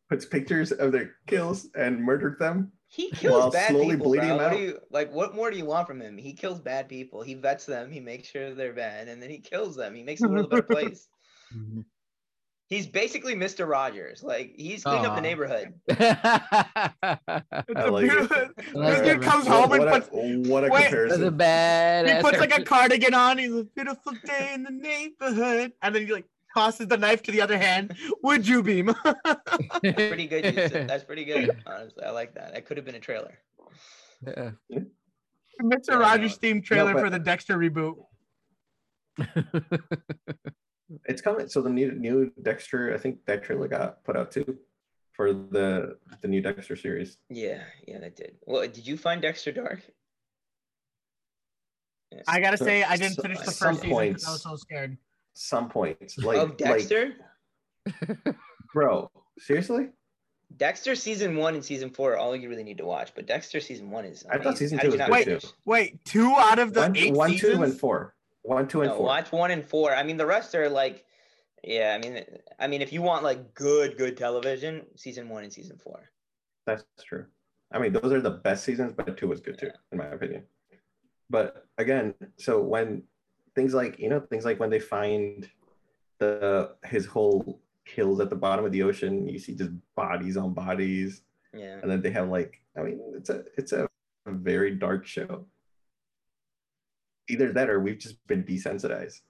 puts pictures of their kills and murdered them. He kills While bad slowly people, bleeding bro. them out? do you like? What more do you want from him? He kills bad people. He vets them. He makes sure they're bad, and then he kills them. He makes the world a better place. Mhm. He's basically Mr. Rogers. Like he's cleaning up the neighborhood. It's I a like it. beautiful- This dude comes What, home and what puts a, what a Wait. That's a bad. he puts like a cardigan on. He's a beautiful day in the neighborhood, and then he like tosses the knife to the other hand. Would you be? Pretty good. Yusuf. That's pretty good. Honestly, I like that. That could have been a trailer. Yeah. Mr. Yeah, Rogers no. themed trailer but- for the Dexter reboot. It's coming. So the new new Dexter, I think that trailer got put out too for the the new Dexter series. Yeah, yeah, that did. Well, did you find Dexter Dark? Yeah. I gotta So- say, I didn't so- finish the first season because I was so scared. Some points, like of like Dexter. bro, seriously? Dexter season one and season four are all you really need to watch, but Dexter season one is. I thought season two was not good finish? too. Wait, two out of the One, eight one, seasons? two, and four. One, two, and No, four. watch one and four. I mean, the rest are like, yeah. I mean, I mean, if you want like good, good television, season one and season four. That's true. I mean, those are the best seasons, but two was good too, in my opinion. But again, so when things like you know things like when they find the his whole kills at the bottom of the ocean, you see just bodies on bodies, Yeah. and then they have like I mean, it's a it's a very dark show. Either that or we've just been desensitized.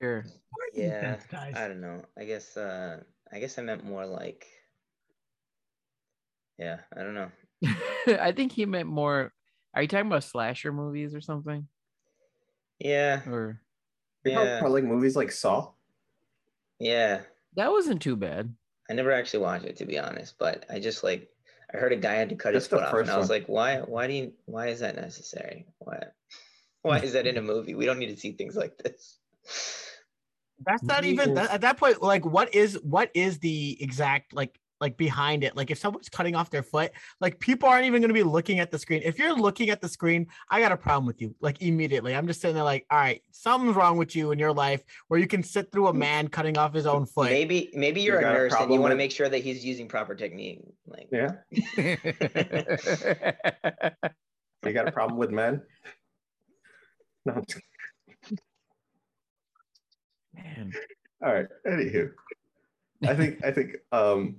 Sure. Yeah. Guys. I don't know. I guess. uh I guess I meant more like. Yeah, I don't know. I think he meant more. Are you talking about slasher movies or something? Yeah, Or yeah, about like movies like Saw. yeah. that wasn't too bad. I never actually watched it to be honest, but I just like I heard a guy had to cut his foot off, and first I was one. like, why? Why do you? Why is that necessary? Why? Why is that in a movie? We don't need to see things like this. That's not even that, at that point. Like, what is what is the exact like like behind it? Like, if someone's cutting off their foot, like people aren't even going to be looking at the screen. If you're looking at the screen, I got a problem with you. Like immediately, I'm just sitting there like, all right, something's wrong with you in your life where you can sit through a man cutting off his own foot. Maybe maybe you're a got a nurse and you want to make sure that he's using proper technique. Like, Yeah, you got a problem with men? No. I'm just- Man. All right. Anywho, I think I think um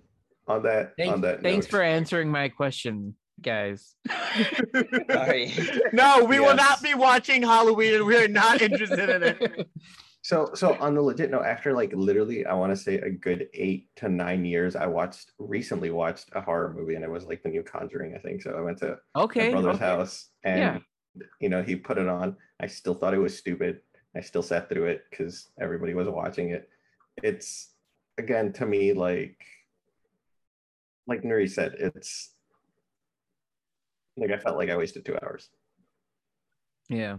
on that Thanks, on that thanks note, for answering my question, guys. sorry. no, we will not be watching Halloween, and we are not interested in it. So so on the legit note, after like literally, I want to say a good eight to nine years, I watched recently watched a horror movie, and it was like the new Conjuring, I think. So I went to my Okay. brother's okay. house, and Yeah. you know, he put it on. I still thought it was stupid. I still sat through it because everybody was watching it. It's again to me like like Nuri said, it's like I felt like I wasted two hours. Yeah.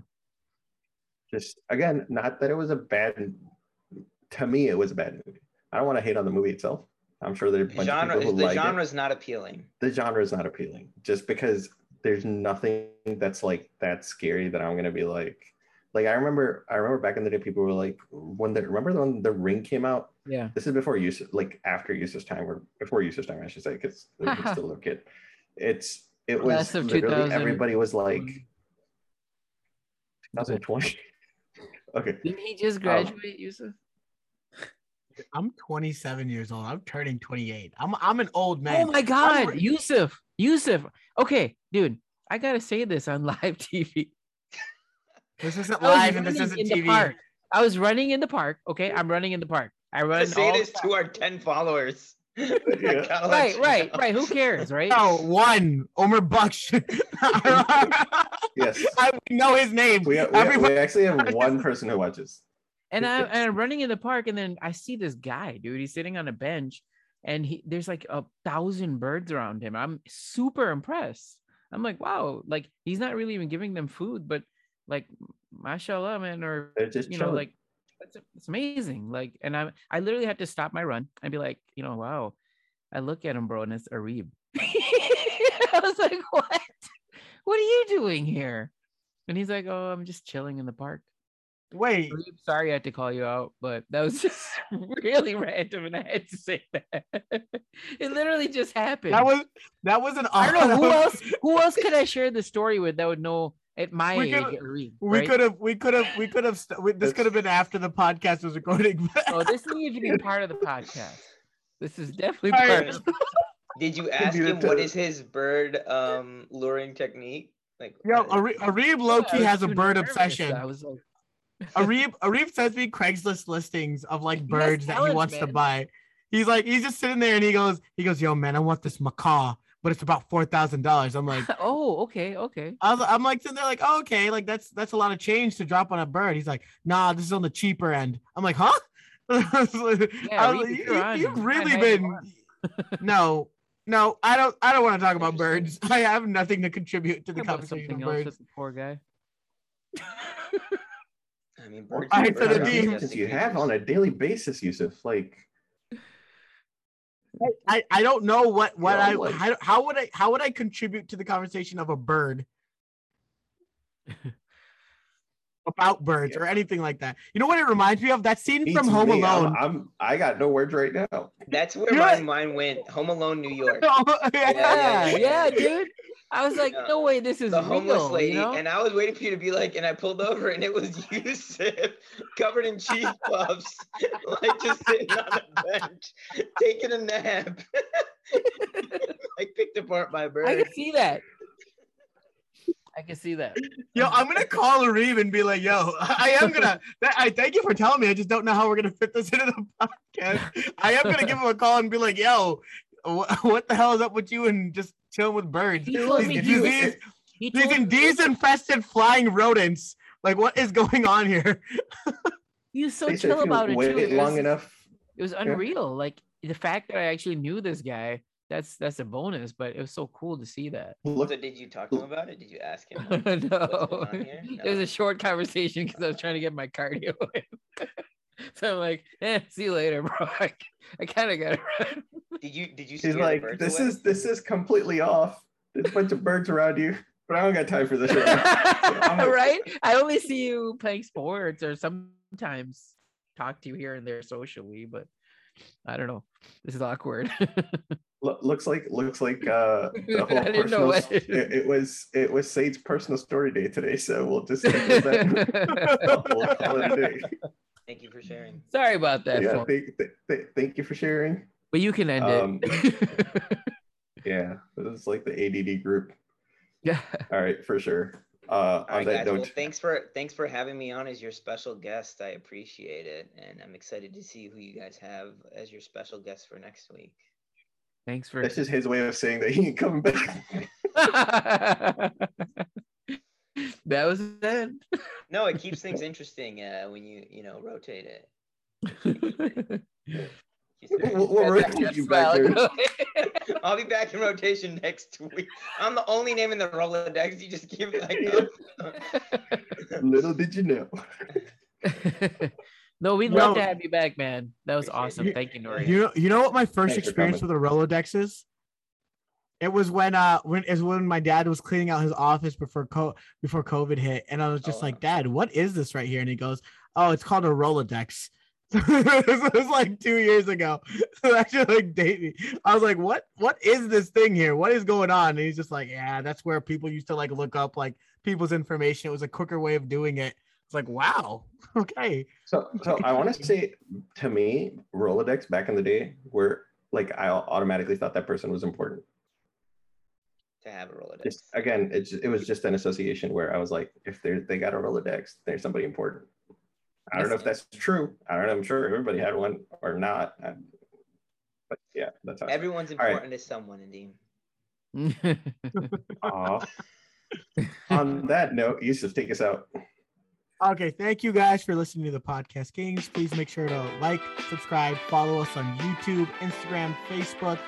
Just again, not that it was a bad to me, it was a bad movie. I don't want to hate on the movie itself. I'm sure there's a bunch genre of people who the like genre is not appealing. The genre is not appealing just because there's nothing that's like that scary that I'm gonna be like. Like I remember, I remember back in the day, people were like, when the remember when the Ring came out. Yeah. This is before use, like after Yusuf's time, or before Yusuf's time, I should say, because he's still a little kid. It's it was Class of literally everybody was like 2020. okay, Didn't he just um, graduate, Yusuf? I'm 27 years old. I'm turning 28. I'm I'm an old man. Oh my God, re- Yusuf, Yusuf. Okay, dude, I gotta say this on live TV. This isn't live and this isn't TV. park. I was running in the park. Okay, I'm running in the park. I run. Say all this the to our 10 followers. Yeah. Right, right, know. right. Who cares, right? No, one Omer Bucks. Yes. I know his name. we, we, Everybody- we actually have one person who watches. And I, Yes. and I'm running in the park, and then I see this guy, dude. He's sitting on a bench, and he there's like a thousand birds around him. I'm super impressed. I'm like, wow, like he's not really even giving them food, but like, mashallah, man, or just you know, like it's, it's amazing. Like, and I I literally had to stop my run and be like, you know, wow. I look at him, bro, and it's Arib. I was like, what? What are you doing here? And he's like, oh, I'm just chilling in the park. Wait, Arib, sorry I had to call you out, but that was just really random, and I had to say that. it literally just happened. that was that was an I don't know who else. Who else could I share the story with that would know at my We age? could've- We right? could have, we could have, we could have. St- this could have been after the podcast was recording. Oh, this needs to be part of the podcast. This is definitely All part of Did you ask him that what to- is his bird um luring technique? Like Yo, uh, Arib, Arib Loki was has a bird nervous. obsession. I was like, Arib, Arib sends me Craigslist listings of like birds that he talent, wants to buy. He's like, he's just sitting there and he goes, he goes, yo man, I want this macaw, but it's about four thousand dollars. I'm like, oh, okay, okay. I was, I'm like sitting there like, oh, okay, like that's that's a lot of change to drop on a bird. He's like, nah, this is on the cheaper end. I'm like, huh? I was like- Yeah, I was read like, you, you're on. you've You really been no, no, I don't I don't want to talk about birds. I have nothing to contribute to the Talk conversation something of else birds. poor guy. I mean, What birds All are right, for the birds team. conversations you have on a daily basis, Yusuf. Like, I, I don't know what what know, I like- how, how would I how would I contribute to the conversation of a bird about birds or anything like that. You know what it reminds me of? That scene beats from Home me. I'm- Alone. I'm, I got no words right now. That's where You know my what? mind went. Home Alone, New York. Oh, yeah, yeah, yeah, yeah. dude. I was like, Yeah. no way, this is The homeless real. lady, you know? and I was waiting for you to be like, and I pulled over, and it was Yusuf covered in cheese puffs, like just sitting on a bench, taking a nap, like picked apart by a I bird. I can see that. I can see that. Yo, I'm gonna call Arif and be like, "Yo, I am gonna. I thank you for telling me. I just don't know how we're gonna fit this into the podcast. I am gonna give him a call and be like, "Yo, wh- what the hell is up with you and just chilling with birds? He told These me disease, he- He these told me disease-infested flying rodents. Like, what is going on here? he was so They chill about it too. It long was, enough. it was unreal. Like the fact that I actually knew this guy, that's that's a bonus. But it was so cool to see that. So did you talk to him about it? Did you ask him? no, going on here? it was a short conversation because I was trying to get my cardio in. so I'm like, eh, see you later, bro. I, I kind of got to run. Did you did you scare he's the like, birds this away? is this is completely off. There's a bunch of birds around you, but I don't got time for this. Right now. I'm- right? I only see you playing sports or sometimes talk to you here and there socially, but I don't know. This is awkward. Lo- looks like looks like uh the whole I didn't know personal what- it, it was it was Sage's personal story day today, so we'll just stick with that. we'll call it a day. Thank you for sharing. Sorry about that, yeah, phone. thank, th- th- thank you for sharing. but you can end Um, it. Yeah, this is like the ADD group. yeah. All right, for sure. Uh, All on right, that guys. Well, thanks for thanks for having me on as your special guest. I appreciate it, and I'm excited to see who you guys have as your special guest for next week. Thanks for. that's just his way of saying that he ain't coming back. That was it. No, it keeps things interesting uh, when you you know rotate it. Keeps things- We'll, we'll rotate you back there. I'll be back in rotation next week. I'm the only name in the Rolodex. You just give me like. Little did you know. no, we'd love to have you back, man. That was awesome. Thank you, Nuri. You know, you know what my first Thanks experience with a Rolodex is? It was when uh when is when my dad was cleaning out his office before co- before COVID hit, and I was just Oh, like. Dad, what is this right here? And he goes, Oh, it's called a Rolodex. it was like two years ago. So should like date me. I was like, what what is this thing here? What is going on? And he's just like, Yeah, that's where people used to like look up like people's information. It was a quicker way of doing it. It's like, wow, okay. So, so I want to say, to me, Rolodex back in the day, where like I automatically thought that person was important. To have a Rolodex. Just again, it's it was just an association where I was like, if they they got a Rolodex, there's somebody important. I don't know if that's true. I don't know. I'm sure everybody had one or not. I- but yeah, that's how. I- Everyone's right. important to someone, Indeed. Aw. On that note, Yusuf, take us out. Okay, thank you guys for listening to the podcast games. Please make sure to like, subscribe, follow us on YouTube, Instagram, Facebook.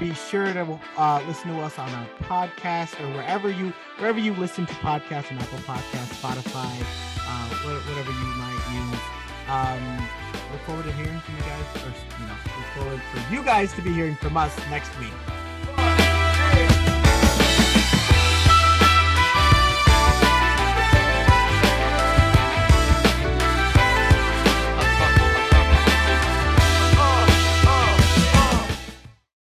Be sure to uh, listen to us on our podcast or wherever you wherever you listen to podcasts on Apple Podcasts, Spotify, uh, whatever you might use. Um, look forward to hearing from you guys, or you know, look forward for you guys to be hearing from us next week.